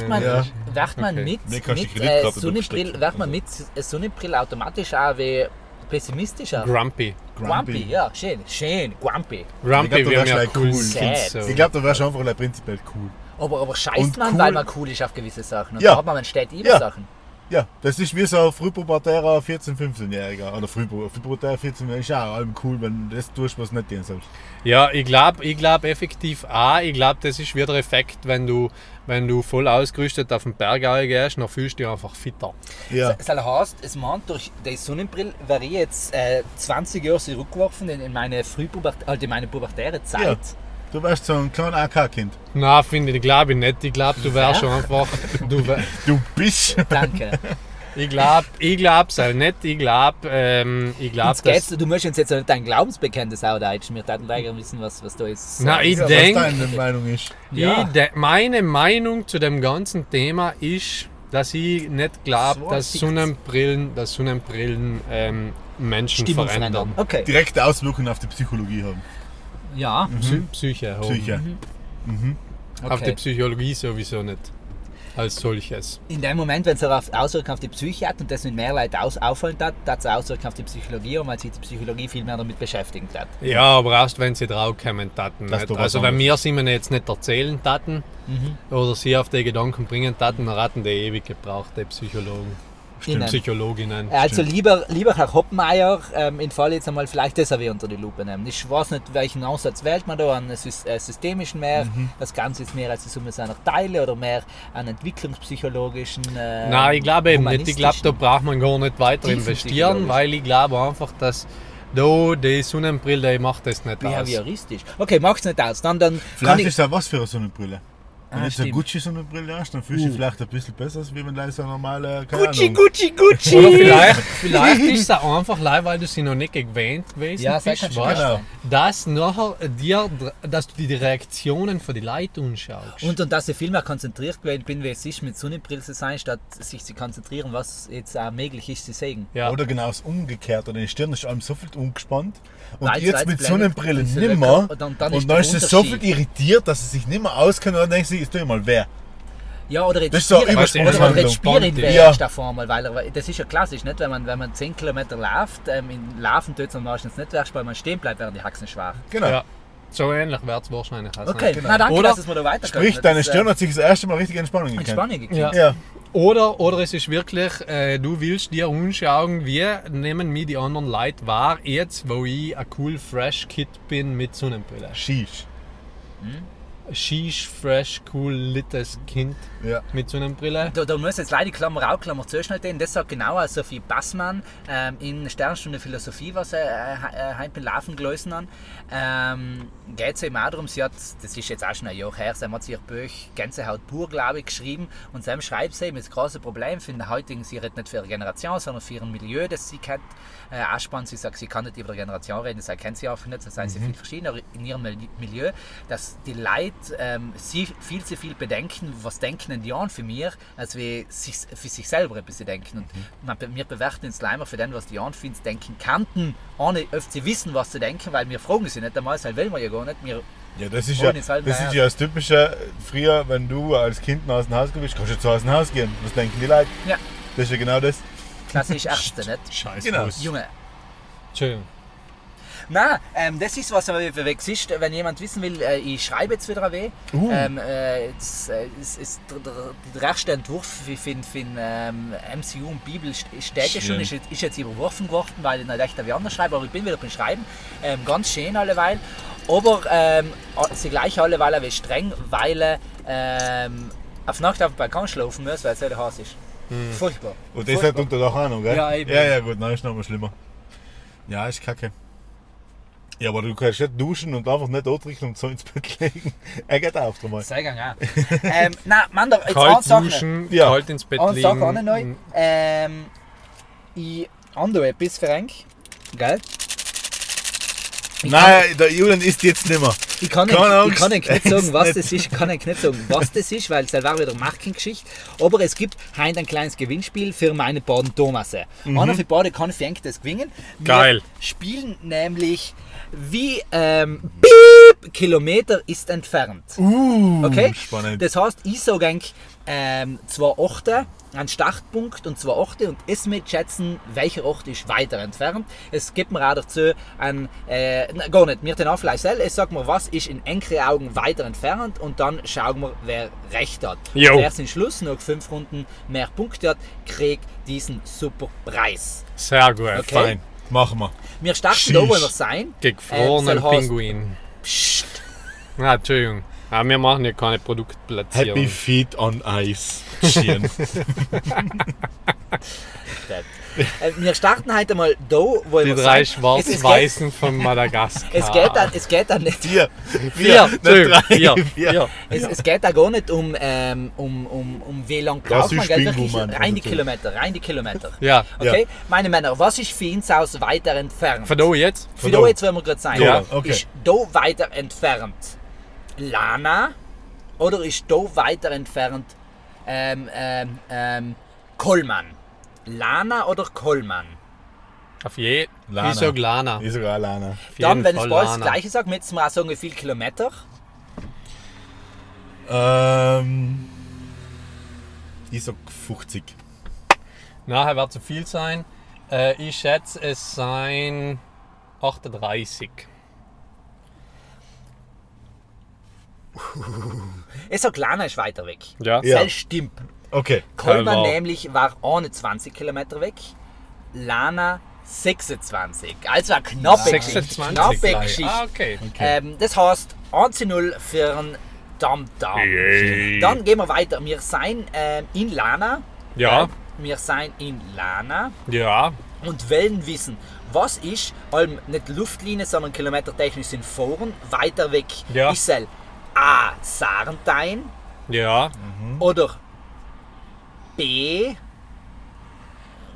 drinnen, man, ja. werft man Okay. mit, du mit die äh, Sonnenbrille, werft man mit äh, Sonnenbrille automatisch auch wie pessimistischer? Grumpy. Grumpy, ja, schön, schön, Grumpy. Grumpy wäre wärst mir cool. cool. Ich glaube, da wärst du einfach prinzipiell cool. Aber, aber scheißt Und man, cool- weil man cool ist auf gewisse Sachen. Und Ja. da hat man, man steht über Ja. Sachen. Ja, das ist wie so ein frühpubertärer 14-, 15-Jähriger. Oder frühpu- frühpubertärer 14-Jähriger. Ist auch allem cool, wenn du das tust, was nicht dir sollst. Ja, ich glaube ich glaub effektiv auch. Ich glaube, das ist wieder der Effekt, wenn du, wenn du voll ausgerüstet auf den Berg gehst, dann fühlst du dich einfach fitter. Ja. Das heißt, es meint, durch die Sonnenbrille wäre ich jetzt äh, 20 Jahre zurückgeworfen in, in meine Frühpubertäre, also in meine pubertäre Zeit. Ja. Du wärst so ein kleiner AK-Kind. Na, finde ich, glaube ich nicht. Ich glaube, du wärst Ja? schon einfach. Du wär, Du bist. Danke. Ich glaube, ich glaube es halt nicht. Ich glaube, ähm, ich glaube, geht's, du musst uns jetzt auch nicht dein Glaubensbekenntnis ausdeutschen. Wir würden leider wissen, was, was da ist. Na, ich Ja, was denk- deine Meinung ist. Ja. Ich de meine Meinung zu dem ganzen Thema ist, dass ich nicht glaube, So dass. Sonnenbrillen, dass Sonnenbrillen ähm, Menschen Stimmung verändern. verändern. Okay. Direkte Auswirkungen auf die Psychologie haben. Ja. Psy Psyche, haben. Psyche. Auf die Okay. Psychologie sowieso nicht. Als solches. In dem Moment, wenn es darauf Auswirkungen auf die Psyche hat und das mit mehr Leuten aus auffallen hat, hat es Auswirkungen auf die Psychologie und weil sich die Psychologie viel mehr damit beschäftigen hat. Ja, aber erst wenn sie draufkommen taten. Was Also wenn wir sie ihnen jetzt nicht erzählen taten oder sie auf die Gedanken bringen taten, dann hatten die ewig gebraucht, die Psychologen. Innen. Psychologinnen. Also lieber, lieber Herr Hoppenmeier, ähm, in Fall jetzt einmal vielleicht das auch unter die Lupe nehmen. Ich weiß nicht, welchen Ansatz wählt man da, sys- äh, systemischen mehr, Mhm. das Ganze ist mehr als die Summe seiner Teile oder mehr einen entwicklungspsychologischen. Äh, Nein, ich glaube eben nicht. Ich glaube, da braucht man gar nicht weiter investieren, weil ich glaube einfach, dass da die Sonnenbrille die macht das nicht aus. Behavioristisch. Okay, macht's nicht aus. Dann, dann kann Vielleicht ich. ist da was für eine Brille. Wenn Ah, du jetzt eine stimmt. Gucci-Sonnenbrille hast, dann fühlst du dich vielleicht ein bisschen besser, als wenn du so eine normale. keine Gucci, Ahnung. Gucci, Gucci! Oder vielleicht, vielleicht ist es auch einfach leid, weil du sie noch nicht gewöhnt gewesen Ja, sehr bist, weißt, genau. dass, nachher dir, dass du die Reaktionen von den Leuten anschaust. Und, und dass ich viel mehr konzentriert gewesen bin, wie es ist, mit Sonnenbrille zu sein, statt sich zu konzentrieren, was jetzt auch möglich ist zu sehen. ja. Oder genau das Umgekehrte. Deine Stirn ist allem so viel umgespannt. Und Weil's- jetzt weil's mit Sonnenbrille nimmer. Und dann- dann und ist dann ist es so viel irritiert, dass es sich nicht mehr auskennt. Und dann denkst du, ist doch mal wer. Ja, oder jetzt Das ist so spielen, Weißt du, oder, in Ja. davor einmal, weil, das ist ja klassisch, nicht? Wenn man, wenn man 10 Kilometer läuft, ähm, in Laufen tut man meistens nicht weg, weil man stehen bleibt, während die Haxen schwach. Genau. ja. So ähnlich wird es wahrscheinlich auch Okay, sein. na danke, Oder- dass es mir da weiter Sprich, deine Stirn hat sich das erste Mal richtig Entspannung gekriegt. Entspannung gekriegt. Ja. Ja. Oder, oder es ist wirklich, äh, du willst dir anschauen, wie nehmen mir die anderen Leute wahr, jetzt wo ich ein cool Fresh Kid bin mit Sonnenbrille. Sheesh. Sheesh, fresh, cool, littes Kind Ja. mit Sonnenbrille. Da, da muss jetzt leider die Klammer auch, Klammer zuschneiden, das sagt genau auch Sophie Bassmann ähm, in Sternstunde Philosophie, was er äh, äh, beim Laufen gelesen hat. Ähm, geht es eben auch darum, sie hat, das ist jetzt auch schon ein Jahr her, sie hat sich ihr Buch Gänsehaut pur, glaube ich, geschrieben und sie schreibt sie eben, das große Problem für den heutigen, sie redet nicht für ihre Generation, sondern für ihr Milieu, das sie kennt. Äh, auch spannend, sie sagt, sie kann nicht über die Generation reden, das kennt sie auch nicht, das sind sie viel verschiedener in ihrem Mil- Milieu, dass die Leute ähm, sie viel zu viel bedenken, was denken die an für mir, als wir sich, für sich selber etwas denken. Und man, be- wir bewerten uns leider für den, was die anderen denken kannten, ohne oft zu wissen, was sie denken, weil wir fragen sie nicht einmal, das will man ja gar nicht. Wir, Ja, das ist ja, halt das ist ja das Typische. Früher, wenn du als Kind aus dem Haus bist, kannst du jetzt aus dem Haus gehen. Was denken die Leute? ja, Das ist ja genau das. klassisch Ärzte, nicht? Scheiß Genau. Junge. Schön. Nein, ähm, das ist was aber weg ist. Wenn jemand wissen will, äh, ich schreibe jetzt wieder weh. Uh. Ähm, äh, jetzt, äh, es ist der, der, erste Entwurf für, für, für ähm, MCU und Bibel st- steht ja schon, ist, jetzt- ist jetzt überworfen worden, weil ich nicht echt wie anders schreibe, aber ich bin wieder beim Schreiben. Ähm, ganz schön alleweil. Aber ähm, sie gleich alleweil wie streng, weil er ähm, auf Nacht auf dem Balkon schlafen muss, weil es so der Haus ist. Furchtbar. Und das hat unter der auch noch, gell? Ja, eben. Ja, ja, gut, nein, ist noch mal schlimmer. Ja, ist kacke. Ja, aber du kannst nicht duschen und einfach nicht anrichten und so ins Bett legen. Er geht auf, drum mal. Sehr gerne, ja. ähm, nein, Mann, da- jetzt Kalt eine Sache. duschen, Ja. kalt ins Bett Und liegen. sag auch noch neu. Ähm, ich ande etwas, Frank. Gell? Ich Nein, der Julian isst jetzt nicht mehr. Ich kann, Keine nicht, ich Angst, kann nicht, nicht sagen, ist was nicht- das ist. Ich kann nicht sagen, was das ist, weil es war wieder Markengeschichte. Aber es gibt heute ein kleines Gewinnspiel für meine beiden Thomasse. Einer für beide kann Frank das gewinnen. Wir Geil. spielen nämlich wie ähm, Kilometer ist entfernt. Uh, Okay? spannend. Das heißt, ich sage eigentlich ähm, zwei Orte, einen Startpunkt und zwei Orte und es mit schätzen, welcher Ort ist weiter entfernt. Es gibt mir auch dazu ein, äh, na, gar nicht, mir den Aufleih selbst, es sagt mir, was ist in engeren Augen weiter entfernt und dann schauen wir, wer recht hat. Wer zum Schluss noch fünf Runden mehr Punkte hat, kriegt diesen super Preis. Sehr gut. Okay. Fein. Machen wir. Wir starten Sheesh. da, wo wir sein. Gefrorenen Ähm, Pinguin. Psst. Ah, Entschuldigung. Ah, wir machen hier keine Produktplatzierung. Happy Feet on Ice. Äh, wir starten heute mal da, wo Die wir drei. Schwarz-Weißen von Madagaskar. Es geht, dann, es geht dann nicht Vier. Vier, vier, Vier. vier. Es, es geht da gar nicht um, ähm, um, um, um wie lang Ja, braucht man, gell? Wirklich rein die Kilometer, rein die Kilometer. Ja. Okay? Meine Männer, was ist für uns aus weiter entfernt? Von da jetzt? Für Von da da. jetzt, wo wir gerade sein. Ja, okay. Ist da weiter entfernt Lana oder ist da weiter entfernt ähm, ähm, ähm, Kollmann? Lana oder Kollmann? Auf je. Lana. Ich sag Lana. Ich sogar Lana. Auf Dann, jeden wenn ich Fall bald das Lana. Gleiche sage, müssen wir auch sagen, wie viele Kilometer. Ähm. Ich sag 50. Nachher wird zu viel sein. Äh, ich schätze, es seien 38. Ich sag, Lana ist weiter weg. Ja. Ja. Das stimmt. Okay. Kollmann wow. nämlich war ohne 20 Kilometer weg. Lana 26. Also eine knappe Geschichte. 26. Knappe gleich. Geschichte. Ah, okay. Ähm, das heißt 1 zu 0 für einen Dam Dam. Yay. Dann gehen wir weiter. Wir sind ähm, in Lana. Ja. Äh, Wir sind in Lana Ja. und wollen wissen, was ist, allem nicht Luftlinie, sondern kilometertechnisch sind Foren, weiter weg Ja. ist es A. Sarntein, Ja, Oder B.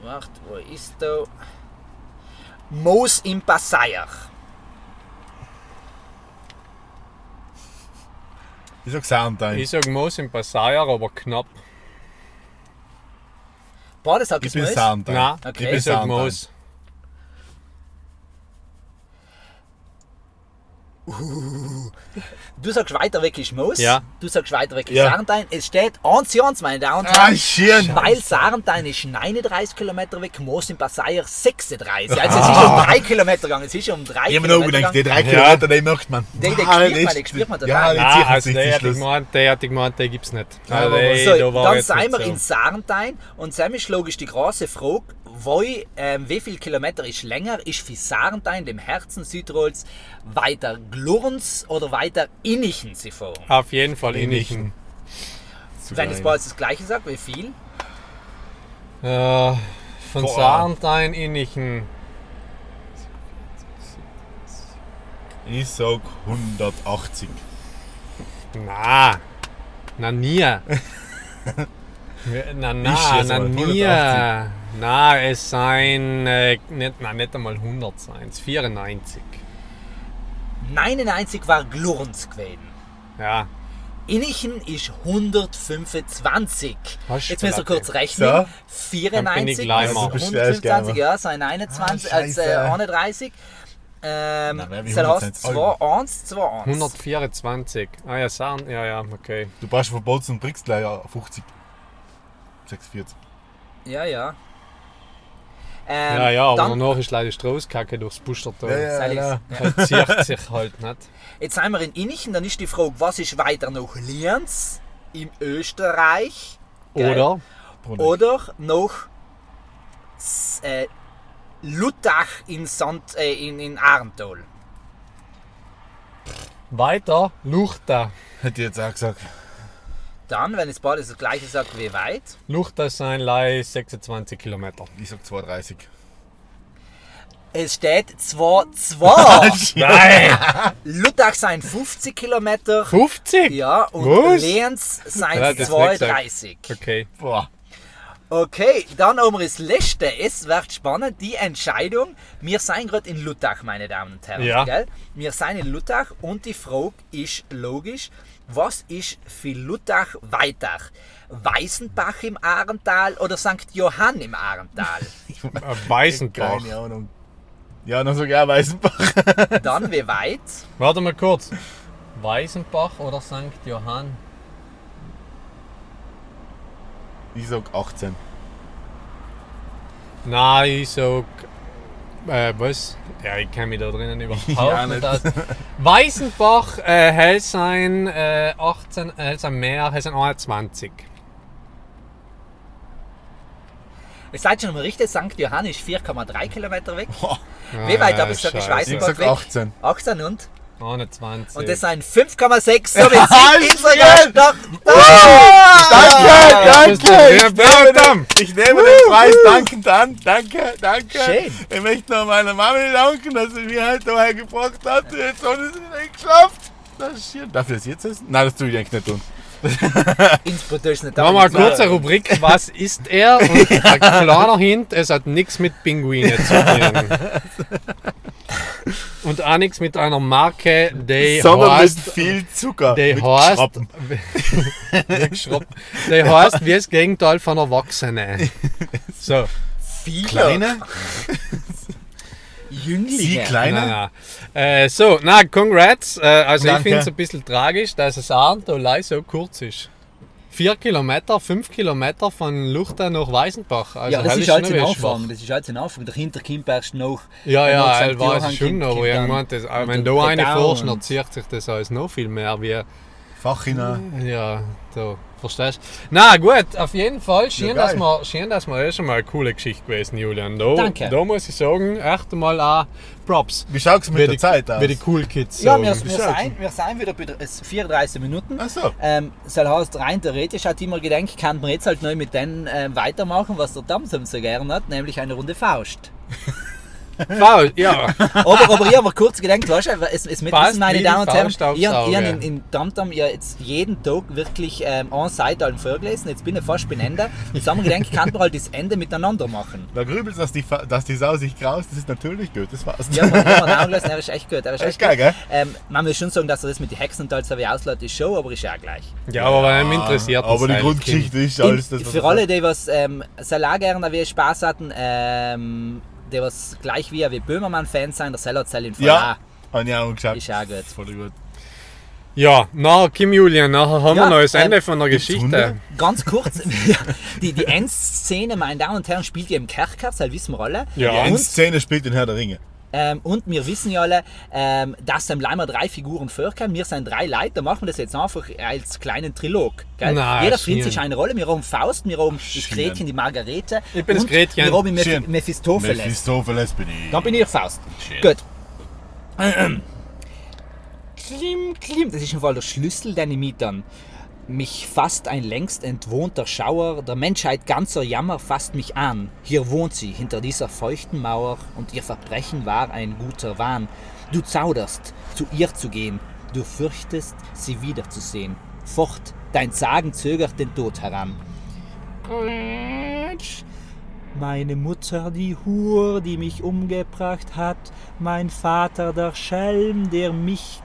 Warte, wo ist da? Moos im Passaier. Ich sag Soundtime. ich sag Moos im Passaier, aber knapp. Beide sagt Ich es bin. Soundtime. Nein, Okay. Ich bin ich sag Soundtime. Moos. Du sagst weiter weg ist Moos. Ja. Du sagst weiter weg ist Ja. Sarentein. Es steht 1 zu 1, meine Damen und Ah, Herren. schön. Weil Sarentein ist 39 Kilometer weg, Moos im Passaier 36. Also es ist um 3 Kilometer gegangen. Es ist um 3 Ich hab mir noch Kilometer gedacht, die gegangen. drei Ja. Kilometer, die macht man. Die- die Ah, spürt man, das- die spürt man Ja, total. die Ah, ziehen also der hat gemeint, der hat gemeint, den gibt's nicht. Ja, Also, So, da war dann sind wir so. in Sarentein und dann ist logisch die große Frage, wo, ähm, wie viel Kilometer ist länger? Ist für Sarentein, dem Herzen Südtirols, weiter Glurns oder weiter Innichen sie fahren? Auf jeden Fall Innichen. Wenn es bald das gleiche sagt, wie viel? Äh, von Boah. Sarentein Innichen. Ich sag 180. Na, na nie. na, na, na, nie. 180. Na, es seien äh, nicht, na, nicht einmal 100 sein, es 94. 99 war Glurns gewesen. Ja, Innichen ist 125. Was Jetzt müssen wir kurz rechnen. So. Dann bin 94 ich gleich plus mal. Du bestellst 125, gerne. ja, sind 21, Ah, also äh, Scheiße. 31. Ähm, Nein, nein, wie das 100 heißt sind's. 2, 1, 2, 1. 124. Ah ja, Saren, ja, ja, okay. Du brauchst von Bolzen und Brix gleich 50. 46. Ja, ja. Ähm, ja, ja, aber dann, danach ist leider Straußkacke durchs Bustertal. Ja, ja. Ja. Das zieht sich halt nicht. Jetzt sind wir in Innichen, dann ist die Frage, was ist weiter nach Lienz im Österreich. Oder? Oder nach äh, Luttach in, Sand, äh, in, in Arntal? Weiter, Luchta. Hätte ich jetzt auch gesagt. Dann, wenn es beides das gleiche sagt, wie weit? Luchta sind leider 26 Kilometer. Ich sag 230. Es steht 2, 2. Nein! Luttach sind 50 Kilometer. 50? Ja, und Was? Lienz sind Ja, das 32. Okay. Boah. Okay, dann haben wir das letzte. Es wird spannend, die Entscheidung. Wir sind gerade in Luttach, meine Damen und Herren. Ja. Gell? Wir sind in Luttach und die Frage ist logisch. Was ist für Luttach weiter? Weißenbach im Ahrental oder St. Johann im Ahrental? Äh, Weißenbach. Keine Ahnung. Ja, noch sogar Weißenbach. dann wie weit? Warte mal kurz. Weißenbach oder St. Johann? Ich sag 18. Nein, ich sag. Äh, was? Ja, ich kenne mich da drinnen überhaupt Ja, nicht aus. Weißenbach, äh, Hellsein, äh, 18, Hellsein mehr, Hellsein 21. Es seid schon mal richtig, St. Johann ist 4,3 Kilometer weg. Boah. Wie weit Ah, aber ist wirklich Scheiße. Ich Weißenbach weg? 18. 18 und? 21. Und das sind 5,6. So wie Halt. Gast Danke, danke. Ich nehme, den, ich nehme den Preis dankend an. Danke, danke. Schön. Ich möchte noch meiner Mami danken, dass sie mich heute hierher gebracht hat. Jetzt haben sie es nicht geschafft. Das ist schön. Darf ich das jetzt essen? Nein, das tue ich eigentlich nicht tun. Innsbruck ist nicht Machen wir eine kurze Rubrik. Was ist er? Und ein kleiner Hint, es hat nichts mit Pinguine zu tun. Und auch nichts mit einer Marke, die Sondern mit heißt. viel Zucker. Die mit heißt. Die heißt wie das Gegenteil von Erwachsenen. So. Viele Kleine? Jünglinge. Sie kleiner? Nein, nein. Äh, so, na, congrats. Äh, also ich Danke. finde es ein bisschen tragisch, dass das Abenteuer so kurz ist. Vier Kilometer, fünf Kilometer von Luchta nach Weißenbach. Also Ja, das ist halt ein Anfang. Das ist halt ein Anfang. Dahinter kommt erst noch. Ja, ja, noch er weiß es schon, aber irgendwann, das, und wenn du eine fährst, dann zieht sich das alles noch viel mehr wie, Fach hinein. ja, so, verstehst du? Na gut, auf jeden Fall, schön, Ja, dass wir, schön, dass wir eh schon mal eine coole Geschichte gewesen, Julian. Da, Danke. Da muss ich sagen, echt mal auch Props. Wie schaut es mit Wie der die, Zeit aus? Wie die Cool Kids Ja, sagen. wir, wir, sagst sind, wir sind wieder bei der- es 34 Minuten. Ach so. Ähm, das heißt, rein theoretisch hat immer gedacht, kann man jetzt halt neu mit denen äh, weitermachen, was der Damsam so gern hat, nämlich eine Runde Faust. Faul, ja. aber, aber ich habe mir kurz gedacht, weißt du, es, es mit Passt meine Damen und Herren, ich habe in, in Tamtam ja jetzt jeden Tag wirklich ähm, eine Seite allen vorgelesen. Jetzt bin ich fast beim Ende. Jetzt haben wir gedacht, kann man halt das Ende miteinander machen. Da grübelst, dass die, dass die Sau sich graust, das ist natürlich gut, das war's. Ja, man kann anlassen, er ist echt gut. Er ist Echt echt geil, gut. gell? Ähm, man muss schon sagen, dass er das mit den Hexen und so wie auslässt, ist schon, aber ist ja auch gleich. Ja, aber wenn mich interessiert Aber die Grundgeschichte ist alles das, was für alle, die was ähm, sehr gerne wie Spaß hatten, ähm, die was gleich wie wie Böhmermann-Fans sind, der Seller zählt in Ja, habe ich auch geschaut. Ist auch gut. Voll gut. Ja, nachher, Kim Julian, nachher haben Ja, wir noch das Ende ähm, von der Geschichte. Hunde? Ganz kurz, die, die Endszene, meine Damen und Herren, spielt ja im Kerker, das wissen wir alle. Ja. Die Endszene spielt in Herr der Ringe. Ähm, und wir wissen ja alle, ähm, dass im Leimer drei Figuren vorkommen. Wir sind drei Leute, da machen wir das jetzt einfach als kleinen Trilog. Nein, Jeder findet sich eine Rolle. Wir haben Faust, wir haben das. Gretchen, die Margarete. Ich bin das Gretchen. Wir haben Meph. Mephistopheles. Mephistopheles bin ich. Dann bin ich Faust. Schön. Gut. Klim, klim. Das ist im Fall der Schlüssel, den ich mit dann. Mich fasst ein längst entwohnter Schauer, der Menschheit ganzer Jammer fasst mich an. Hier wohnt sie, hinter dieser feuchten Mauer, und ihr Verbrechen war ein guter Wahn. Du zauderst, zu ihr zu gehen, du fürchtest, sie wiederzusehen. Fort, dein Sagen zögert den Tod heran. Meine Mutter, die Hur, die mich umgebracht hat, mein Vater, der Schelm, der mich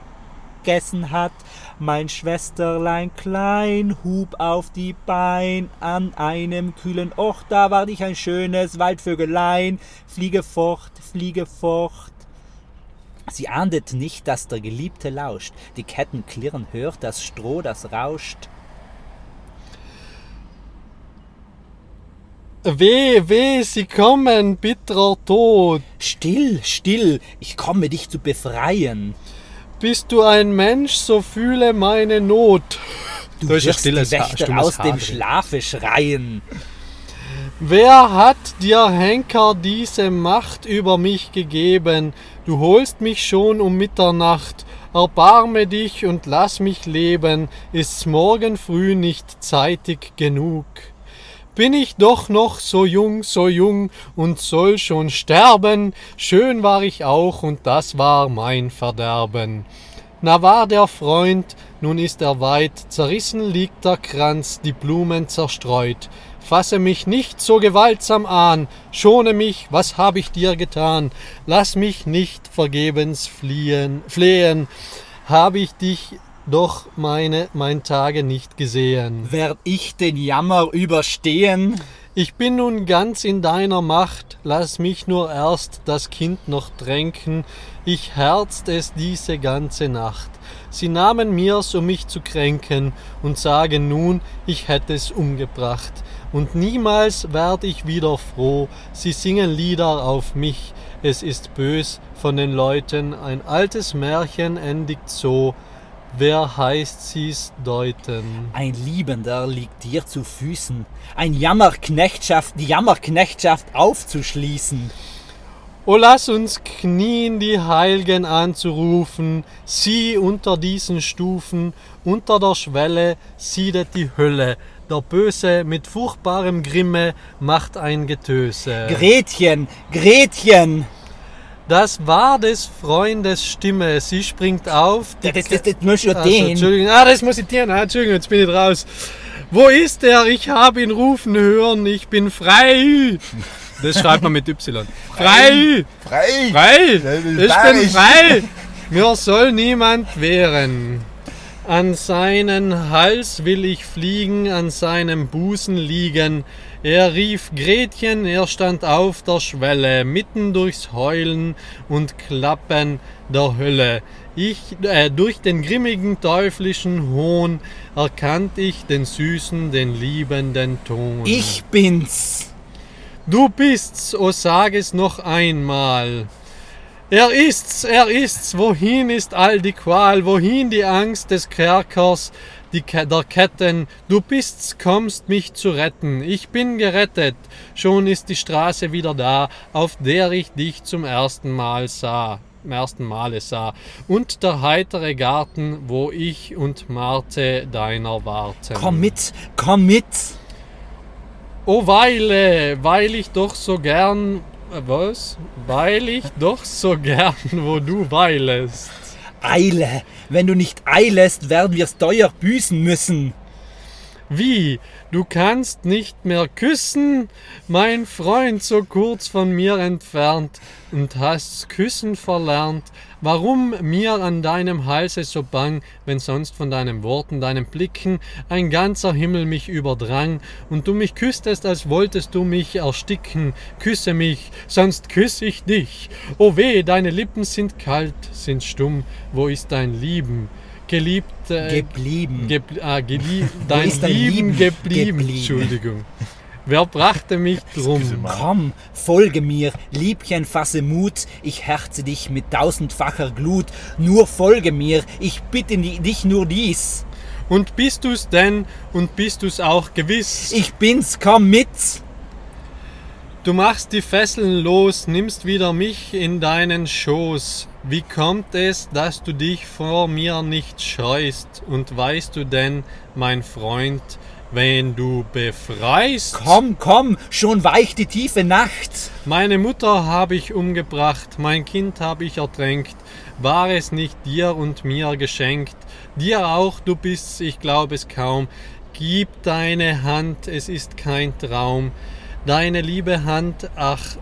gegessen hat, mein Schwesterlein klein hub auf die Bein an einem kühlen Ort, da ward ich ein schönes Waldvögelein, fliege fort, fliege fort. Sie ahndet nicht, dass der Geliebte lauscht, die Ketten klirren, hört das Stroh, das rauscht. Weh, weh, sie kommen, bitterer Tod. Still, still, ich komme dich zu befreien. Bist du ein Mensch, so fühle meine Not. Du ein wirst stilles die Wächter aus Haar dem. Schlafe schreien. Wer hat dir, Henker, diese Macht über mich gegeben? Du holst mich schon um Mitternacht. Erbarme dich und lass mich leben. Ist's morgen früh nicht zeitig genug? Bin ich doch noch so jung, so jung und soll schon sterben? Schön war ich auch und das war mein Verderben. Na war der Freund, nun ist er weit, zerrissen liegt der Kranz, die Blumen zerstreut. Fasse mich nicht so gewaltsam an, schone mich, was hab ich dir getan? Lass mich nicht vergebens fliehen, flehen, hab ich dich doch meine, mein Tage nicht gesehen. Werd ich den Jammer überstehen? Ich bin nun ganz in deiner Macht, lass mich nur erst das Kind noch tränken, ich herzt es diese ganze Nacht. Sie nahmen mir's, um mich zu kränken, und sagen nun, ich hätte es umgebracht. Und niemals werd ich wieder froh, sie singen Lieder auf mich, es ist bös von den Leuten, ein altes Märchen endigt so, wer heißt sie's deuten? Ein Liebender liegt dir zu Füßen, ein Jammerknechtschaft, die Jammerknechtschaft aufzuschließen. O lass uns knien, die Heilgen anzurufen, sie unter diesen Stufen, unter der Schwelle siedet die Hölle, der Böse mit furchtbarem Grimme macht ein Getöse. Gretchen, Gretchen! Das war des Freundes Stimme, sie springt auf. die Das, das, das musst du Also, den. Entschuldigung, ah, das muss ich dir, ah, Entschuldigung, jetzt bin ich raus. Wo ist er? Ich habe ihn rufen hören, ich bin frei. Das schreibt man mit Y. Frei! Frei! Frei! Das ist Ich bin frei! Mir soll niemand wehren. An seinen Hals will ich fliegen, an seinem Busen liegen. Er rief Gretchen, er stand auf der Schwelle, mitten durchs Heulen und Klappen der Hölle. Ich, äh, durch den grimmigen teuflischen Hohn erkannt ich den süßen, den liebenden Ton. Ich bin's. Du bist's, o sag es noch einmal. Er ist's, er ist's, wohin ist all die Qual, wohin die Angst des Kerkers, die Ke der Ketten, du bist's, kommst mich zu retten, ich bin gerettet, schon ist die Straße wieder da, auf der ich dich zum ersten Mal sah, zum ersten Male sah, und der heitere Garten, wo ich und Marte deiner warten. Komm mit, komm mit. O Weile, weil ich doch so gern was? Weil ich doch so gern, wo du weilest. Eile. Wenn du nicht eilest, werden wir's teuer büßen müssen. Wie? Du kannst nicht mehr küssen, mein Freund so kurz von mir entfernt, und hast's küssen verlernt. Warum mir an deinem Halse so bang, wenn sonst von deinen Worten, deinen Blicken ein ganzer Himmel mich überdrang, und du mich küsstest, als wolltest du mich ersticken. Küsse mich, sonst küss ich dich. O weh, deine Lippen sind kalt, sind stumm, wo ist dein Lieben? Geliebte, Geblieben. Gebl ah, gelie dein dein Lieben Lieben geblieben. geblieben? Entschuldigung. Wer brachte mich drum? Komm, folge mir, Liebchen, fasse Mut, ich herze dich mit tausendfacher Glut. Nur folge mir, ich bitte dich nur dies. Und bist du's denn und bist du's auch gewiss? Ich bin's, komm mit. Du machst die Fesseln los, nimmst wieder mich in deinen Schoß. Wie kommt es, dass du dich vor mir nicht scheust? Und weißt du denn, mein Freund, wen du befreist? Komm, komm, schon weicht die tiefe Nacht. Meine Mutter habe ich umgebracht, mein Kind habe ich ertränkt. War es nicht dir und mir geschenkt? Dir auch, du bist's, ich glaub es kaum. Gib deine Hand, es ist kein Traum. Deine liebe Hand, ach,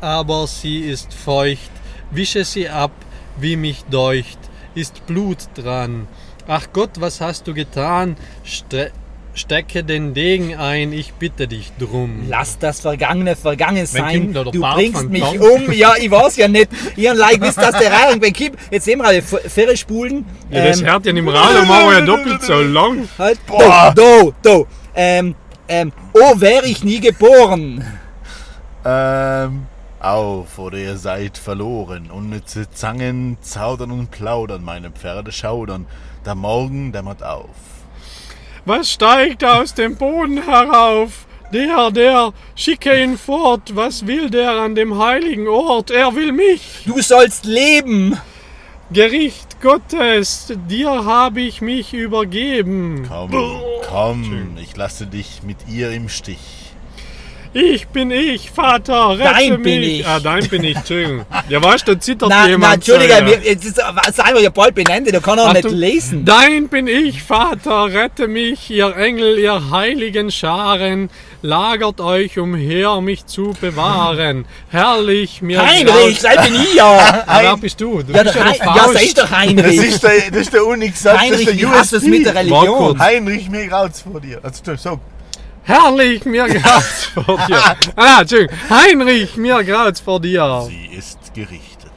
aber sie ist feucht. Wische sie ab, wie mich deucht. Ist Blut dran. Ach Gott, was hast du getan? Stre stecke den Degen ein, ich bitte dich drum. Lass das Vergangene vergangen sein. Du Bart bringst mich Tom. um. Ja, ich weiß ja nicht. Ihr like wisst, dass der Reihung bei Kipp. Jetzt sehen wir alle Fähre spulen. Ja, das Ähm, hört ja im Radio machen ja doppelt so lang. Halt, Boah. do, do, do. Ähm, ähm, oh, wäre ich nie geboren. Ähm, auf oder ihr seid verloren. Unnütze Zangen zaudern und plaudern, meine Pferde schaudern. Der Morgen dämmert auf. Was steigt aus dem Boden herauf? Der, der, schicke ihn fort. Was will der an dem heiligen Ort? Er will mich. Du sollst leben. Gericht Gottes, dir habe ich mich übergeben. Komm, komm, ich lasse dich mit ihr im Stich. Ich bin ich, Vater, rette Dein mich. bin ich. Ah, dein bin ich, Entschuldigung. Ja, weißt du, da zittert Na, jemand. na, Entschuldige, so, ja. wir, jetzt ist, sagen wir ja bald benennt, der kann auch nicht Achtung. lesen. Dein bin ich, Vater, rette mich, ihr Engel, ihr heiligen Scharen, lagert euch umher, mich zu bewahren. Herrlich, mir Heinrich, graut- sei bin ich ja. Ah, wer bist du? Du Ja, bist der ja der ja, sei ist der Das Heinrich. ist der, das ist der Unix-Satz, das ist Heinrich, der du es USP. mit der Religion? Heinrich, mir graut's vor dir. Also, so. Herrlich, mir graut's vor dir. Ah, Entschuldigung. Heinrich, mir graut's vor dir. Sie ist gerichtet.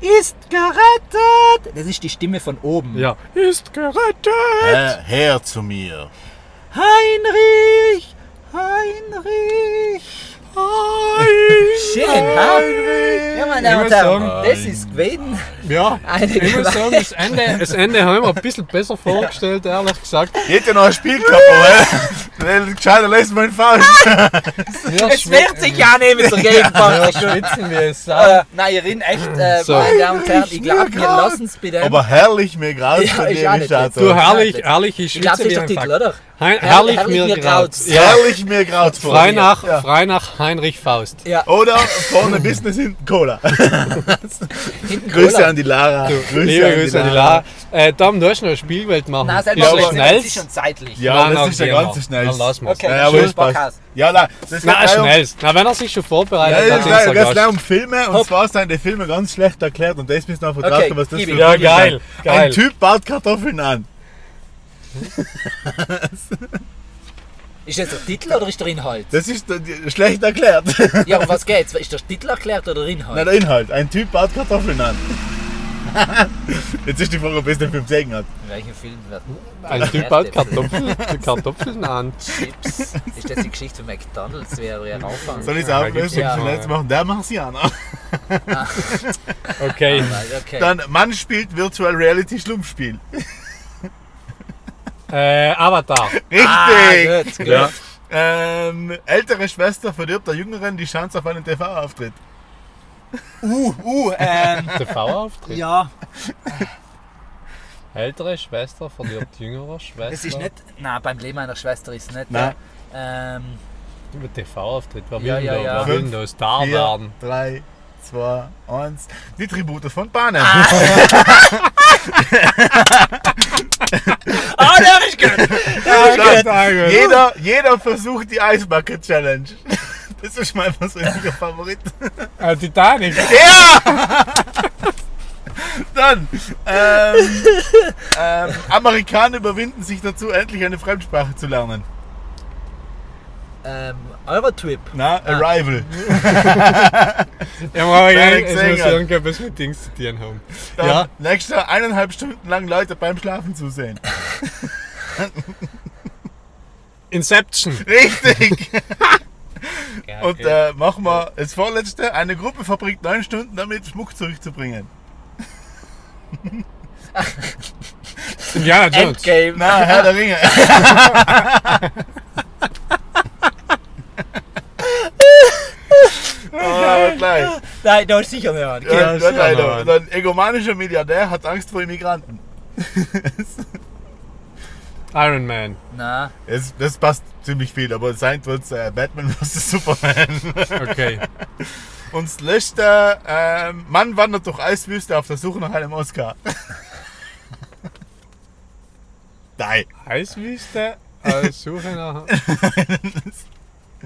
Ist gerettet. Das ist die Stimme von oben. Ja. Ist gerettet. Her, her zu mir. Heinrich, Heinrich. Schön, ha? Ja, meine Damen und Herren, das ist gewesen. Ja, Eine ich muss sagen, das Ende, das Ende haben wir ein bisschen besser vorgestellt, ehrlich gesagt. Geht ja noch ein Spiel kaputt, weil, gescheiter lässt mein Faust. Wir Es wird sich ja nicht mit der Wir Gegenwart. schwitzen wie es Äh, nein, ihr rinnt echt, äh, So. meine Damen und Herren, ich glaube, wir lassen es bitte. Aber herrlich, mir graut's Ja, von dir, Du, herrlich, herrlich, ich ich glaube, schwitze das ist der ein Titel, oder? Hein, Herrlich, herrlich, mir graut's. Ja. Herrlich, mir graut's vor Frei nach, Ja. frei nach Heinrich Faust. Ja, Oder vorne Business hinten Cola. hinten Grüße Cola. an die Lara. Liebe Grüße an die Lara. Äh, Tom, du hast noch eine Spielwelt machen. Nein, Ist selber das aber- das schnell? ist schon zeitlich. Ja, Nein, das nein, ist wir. ganze schnell. Dann lassen wir's. Okay, Ja, aber passt. Podcast. Ja, nein, das Na, geht auch um- schnell. Na, wenn er sich schon vorbereitet Ja, hat, das ist ist er ganz Gast. um Filme und zwar sind die Filme ganz schlecht erklärt und das müssen wir einfach Okay, was das für ihm. Ja, Filme geil, sind. geil. Ein Typ baut Kartoffeln an. Ist das der Titel oder ist der Inhalt? Das ist äh, schlecht erklärt. Ja, um was geht's? Ist der Titel erklärt oder der Inhalt? Nein, der Inhalt. Ein Typ baut Kartoffeln an. Jetzt ist die Frage, ob es den Film gesehen hat. Welchen Film wird Ein Typ baut Kartoffeln, Kartoffeln an. Chips? Ist das die Geschichte von McDonalds, wie er hier rauffahren? Soll ich es auflösen ja. zu machen? Der Marsianer. Okay. Okay. Dann Mann spielt Virtual Reality Schlumpfspiel. Äh, Avatar. Richtig! Ah, gut, gut. Ja. Ähm, ältere Schwester verdirbt der Jüngeren die Chance auf einen TV-Auftritt. Uh, uh, ähm, TV-Auftritt. ja, Ältere Schwester verliert jüngere Schwester. es ist nicht, nein, beim Leben meiner Schwester ist es nicht. Nein. äh, Ähm, TV-Auftritt. Wer will Ja, denn ja, da? ja. Wer will da Star Vier, werden? drei, zwei, eins. Die Tribute von Bahnen. Ah, der ist gut! Der ist gut! Jeder, jeder versucht die Eisbucket Challenge. Das ist mein persönlicher Favorit. Äh, Titanic. Dann, ähm, ähm, Amerikaner überwinden sich dazu, endlich eine Fremdsprache zu lernen. Ähm, Eurotrip. Na, Arrival. Ja, aber Nein, ich, muss hat. irgendwas mit Dings zu tun haben. Dann Ja. nächster eineinhalb Stunden lang Leute beim Schlafen zusehen. Inception. Richtig! Ja, Und äh, machen wir das vorletzte. Eine Gruppe verbringt neun Stunden damit, Schmuck zurückzubringen. Indiana Jones. Endgame. Na, Herr der Ringe. Oh, gleich. Nein, da ist sicher nicht an. Ja, Ja, dann, sicher leider. noch. Dann egomanischer Milliardär hat Angst vor Immigranten. Iron Man. Na, Das, das passt ziemlich viel, aber sein wird äh, Batman vs. Superman. Okay. Und das letzte, ähm, Mann wandert durch Eiswüste auf der Suche nach einem Oscar. Nein. Eiswüste als Suche nach.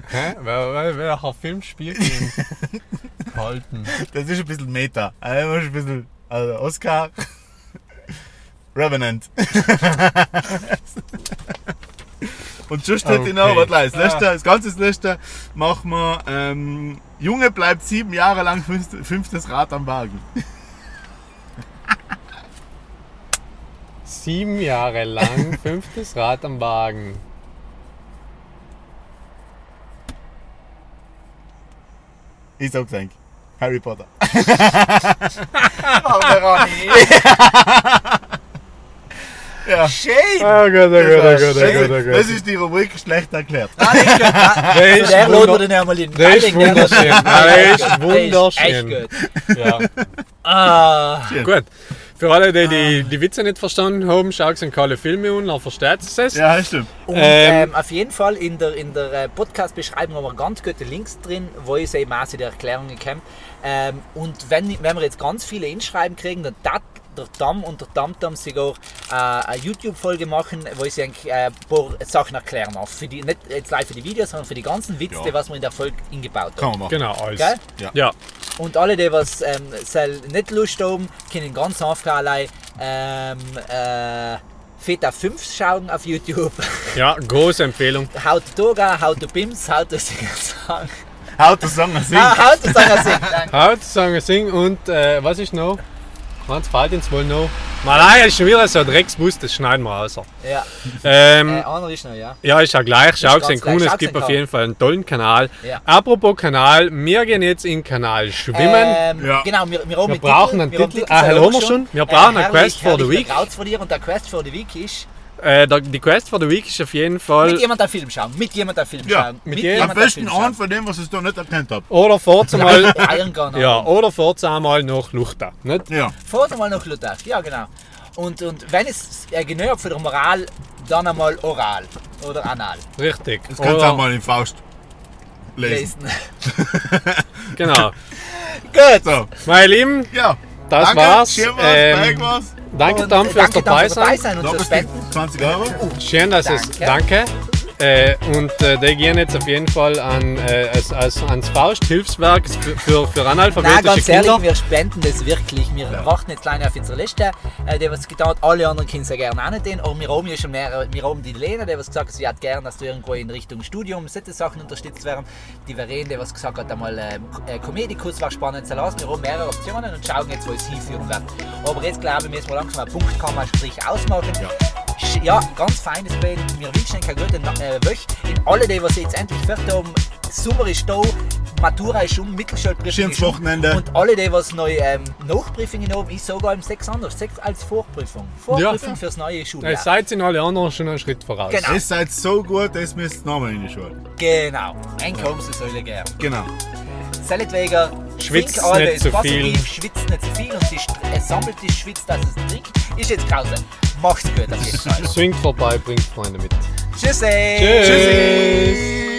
Hä? Wer, wer, welcher Film spielt? Halten. Das ist ein bisschen Meta. Also ein bisschen, also Oscar. Revenant. Und schon steht Okay. okay. noch, warte, das, letzte, das ganze letzte machen wir, ähm, Junge bleibt sieben Jahre lang fünfte- fünftes Rad am Wagen. Sieben Jahre lang, fünftes Rad am Wagen. Ich sag's eigentlich. Harry Potter. oh, Ronny. Ja. Shame. Oh Gott, oh Das, ist- das ist die Rubrik schlecht erklärt. Ah, das ist gut. Ah, Der wunder- laden wir den einmal in. der ist Nein, wunderschön. Der ist wunderschön. Echt gut. Ja. Ah, Gut. Für alle, die, die die Witze nicht verstanden haben, schaut euch keine Filme an, dann versteht ihr es. Ja, das stimmt. und Ähm, ähm, auf jeden Fall in der, in der äh, Podcast-Beschreibung haben wir ganz gute Links drin, wo ihr eben auch der Erklärungen kommt. Ähm, und wenn, wenn wir jetzt ganz viele Inschreiben kriegen, dann dat der Dam und der Tamtam sogar äh, eine YouTube-Folge machen, wo ich eigentlich äh, ein paar Sachen erklären auch. Für die, nicht jetzt live für die Videos, sondern für die ganzen Witze, Ja. die was wir in der Folge eingebaut Kann haben. man machen. Genau, alles. Gell? Ja. Ja. Und alle, die was ähm, soll nicht Lust haben, können ganz einfach allein ähm, äh, Feta 5 schauen auf YouTube. ja, große Empfehlung. How to Toga, How to Bims, How to Sing Song. How to Song singen. Ah, How to Sing a Sing. danke. Haut, sagen, sing und äh, was ist noch? Was fällt uns wohl noch? Malaya ist schon wieder so ein Drecksbus, das schneiden wir raus. Ja, Ähm, äh, einer ist noch, ja. Ja, ist ja gleich. Schau. Kuhn, es gibt auf jeden Fall einen tollen Kanal. Ja. Apropos Kanal, wir gehen jetzt in den Kanal schwimmen. Ähm, Ja. Genau, wir, wir, haben Wir einen brauchen einen wir haben Titel. Titel Ah, haben wir schon? Wir brauchen einen herrlich, Quest for the Week. Grauz von dir und der Quest for the Week ist, Äh, die Quest for the Week ist auf jeden Fall. mit jemandem einen Film schauen. Mit jemandem einen Film Ja, schauen. mit Am jedem- jemandem einen besten Film schauen. an von dem, was ich da nicht erkannt habe. Oder fahrt mal, ja, oder fahrt einmal nach Luchta. Nicht? Ja. Fahrt mal nach Luther. Ja, genau. Und, und wenn es äh, genug für die Moral, dann einmal oral oder anal Richtig. Das kannst du auch mal in Faust lesen. lesen. Genau. Gut. So, Meine Lieben, ja. das Danke, war's. schön war's, Ähm, war's. Danke dann fürs dabei sein. sein und Da fürs bist du Spenden. 20 Euro. Schön, dass es. Danke. Äh, und äh, die gehen jetzt auf jeden Fall an, äh, als, als, ans Faust-Hilfswerk für, für, für Nein, analphabetische ganz ehrlich, Kinder. wir spenden das wirklich. Wir warten jetzt kleine auf unsere Liste. Äh, die was getan hat, alle anderen können sehr gerne auch nicht den. Aber wir haben ja schon mehr, wir haben die Lena, die was gesagt hat, sie hat gerne, dass du irgendwo in Richtung Studium solche Sachen unterstützt werden. Die Verena, die was gesagt hat, einmal äh, Comedy-Kurs war spannend zu lassen. Wir haben mehrere Optionen und schauen jetzt, wo es hinführen wird. Aber jetzt glaube ich, müssen wir langsam einen Punkt kommen, Strich ausmachen. Sch- Ja, ganz feines Bild. Wir wünschen euch eine gute Na- äh. In alle, die was jetzt endlich fertig haben, Sommer ist da, Matura ist um, Mittelschulprüfung Schönes ist um. Wochenende. Und alle, die was neu ähm, Nachprüfungen haben, ist sogar im 6 anders. 6 als Vorprüfung. Vorprüfung Ja. fürs neue Ihr Schuljahr. seid in alle anderen schon einen Schritt voraus. Genau. Ihr seid so gut, das müsst ihr nochmal in die Schule. Genau. Ein kommen sie sollen gern. Genau. Seinetwegen Schwitzt nicht ins zu Wasser viel. schwitzt nicht zu viel und St- es sammelt die Schwitz, dass es trinkt. Ist jetzt Pause. Macht's gut auf jeden Fall. Swingt vorbei, bringt Freunde mit. Tschüssi. Tschüss.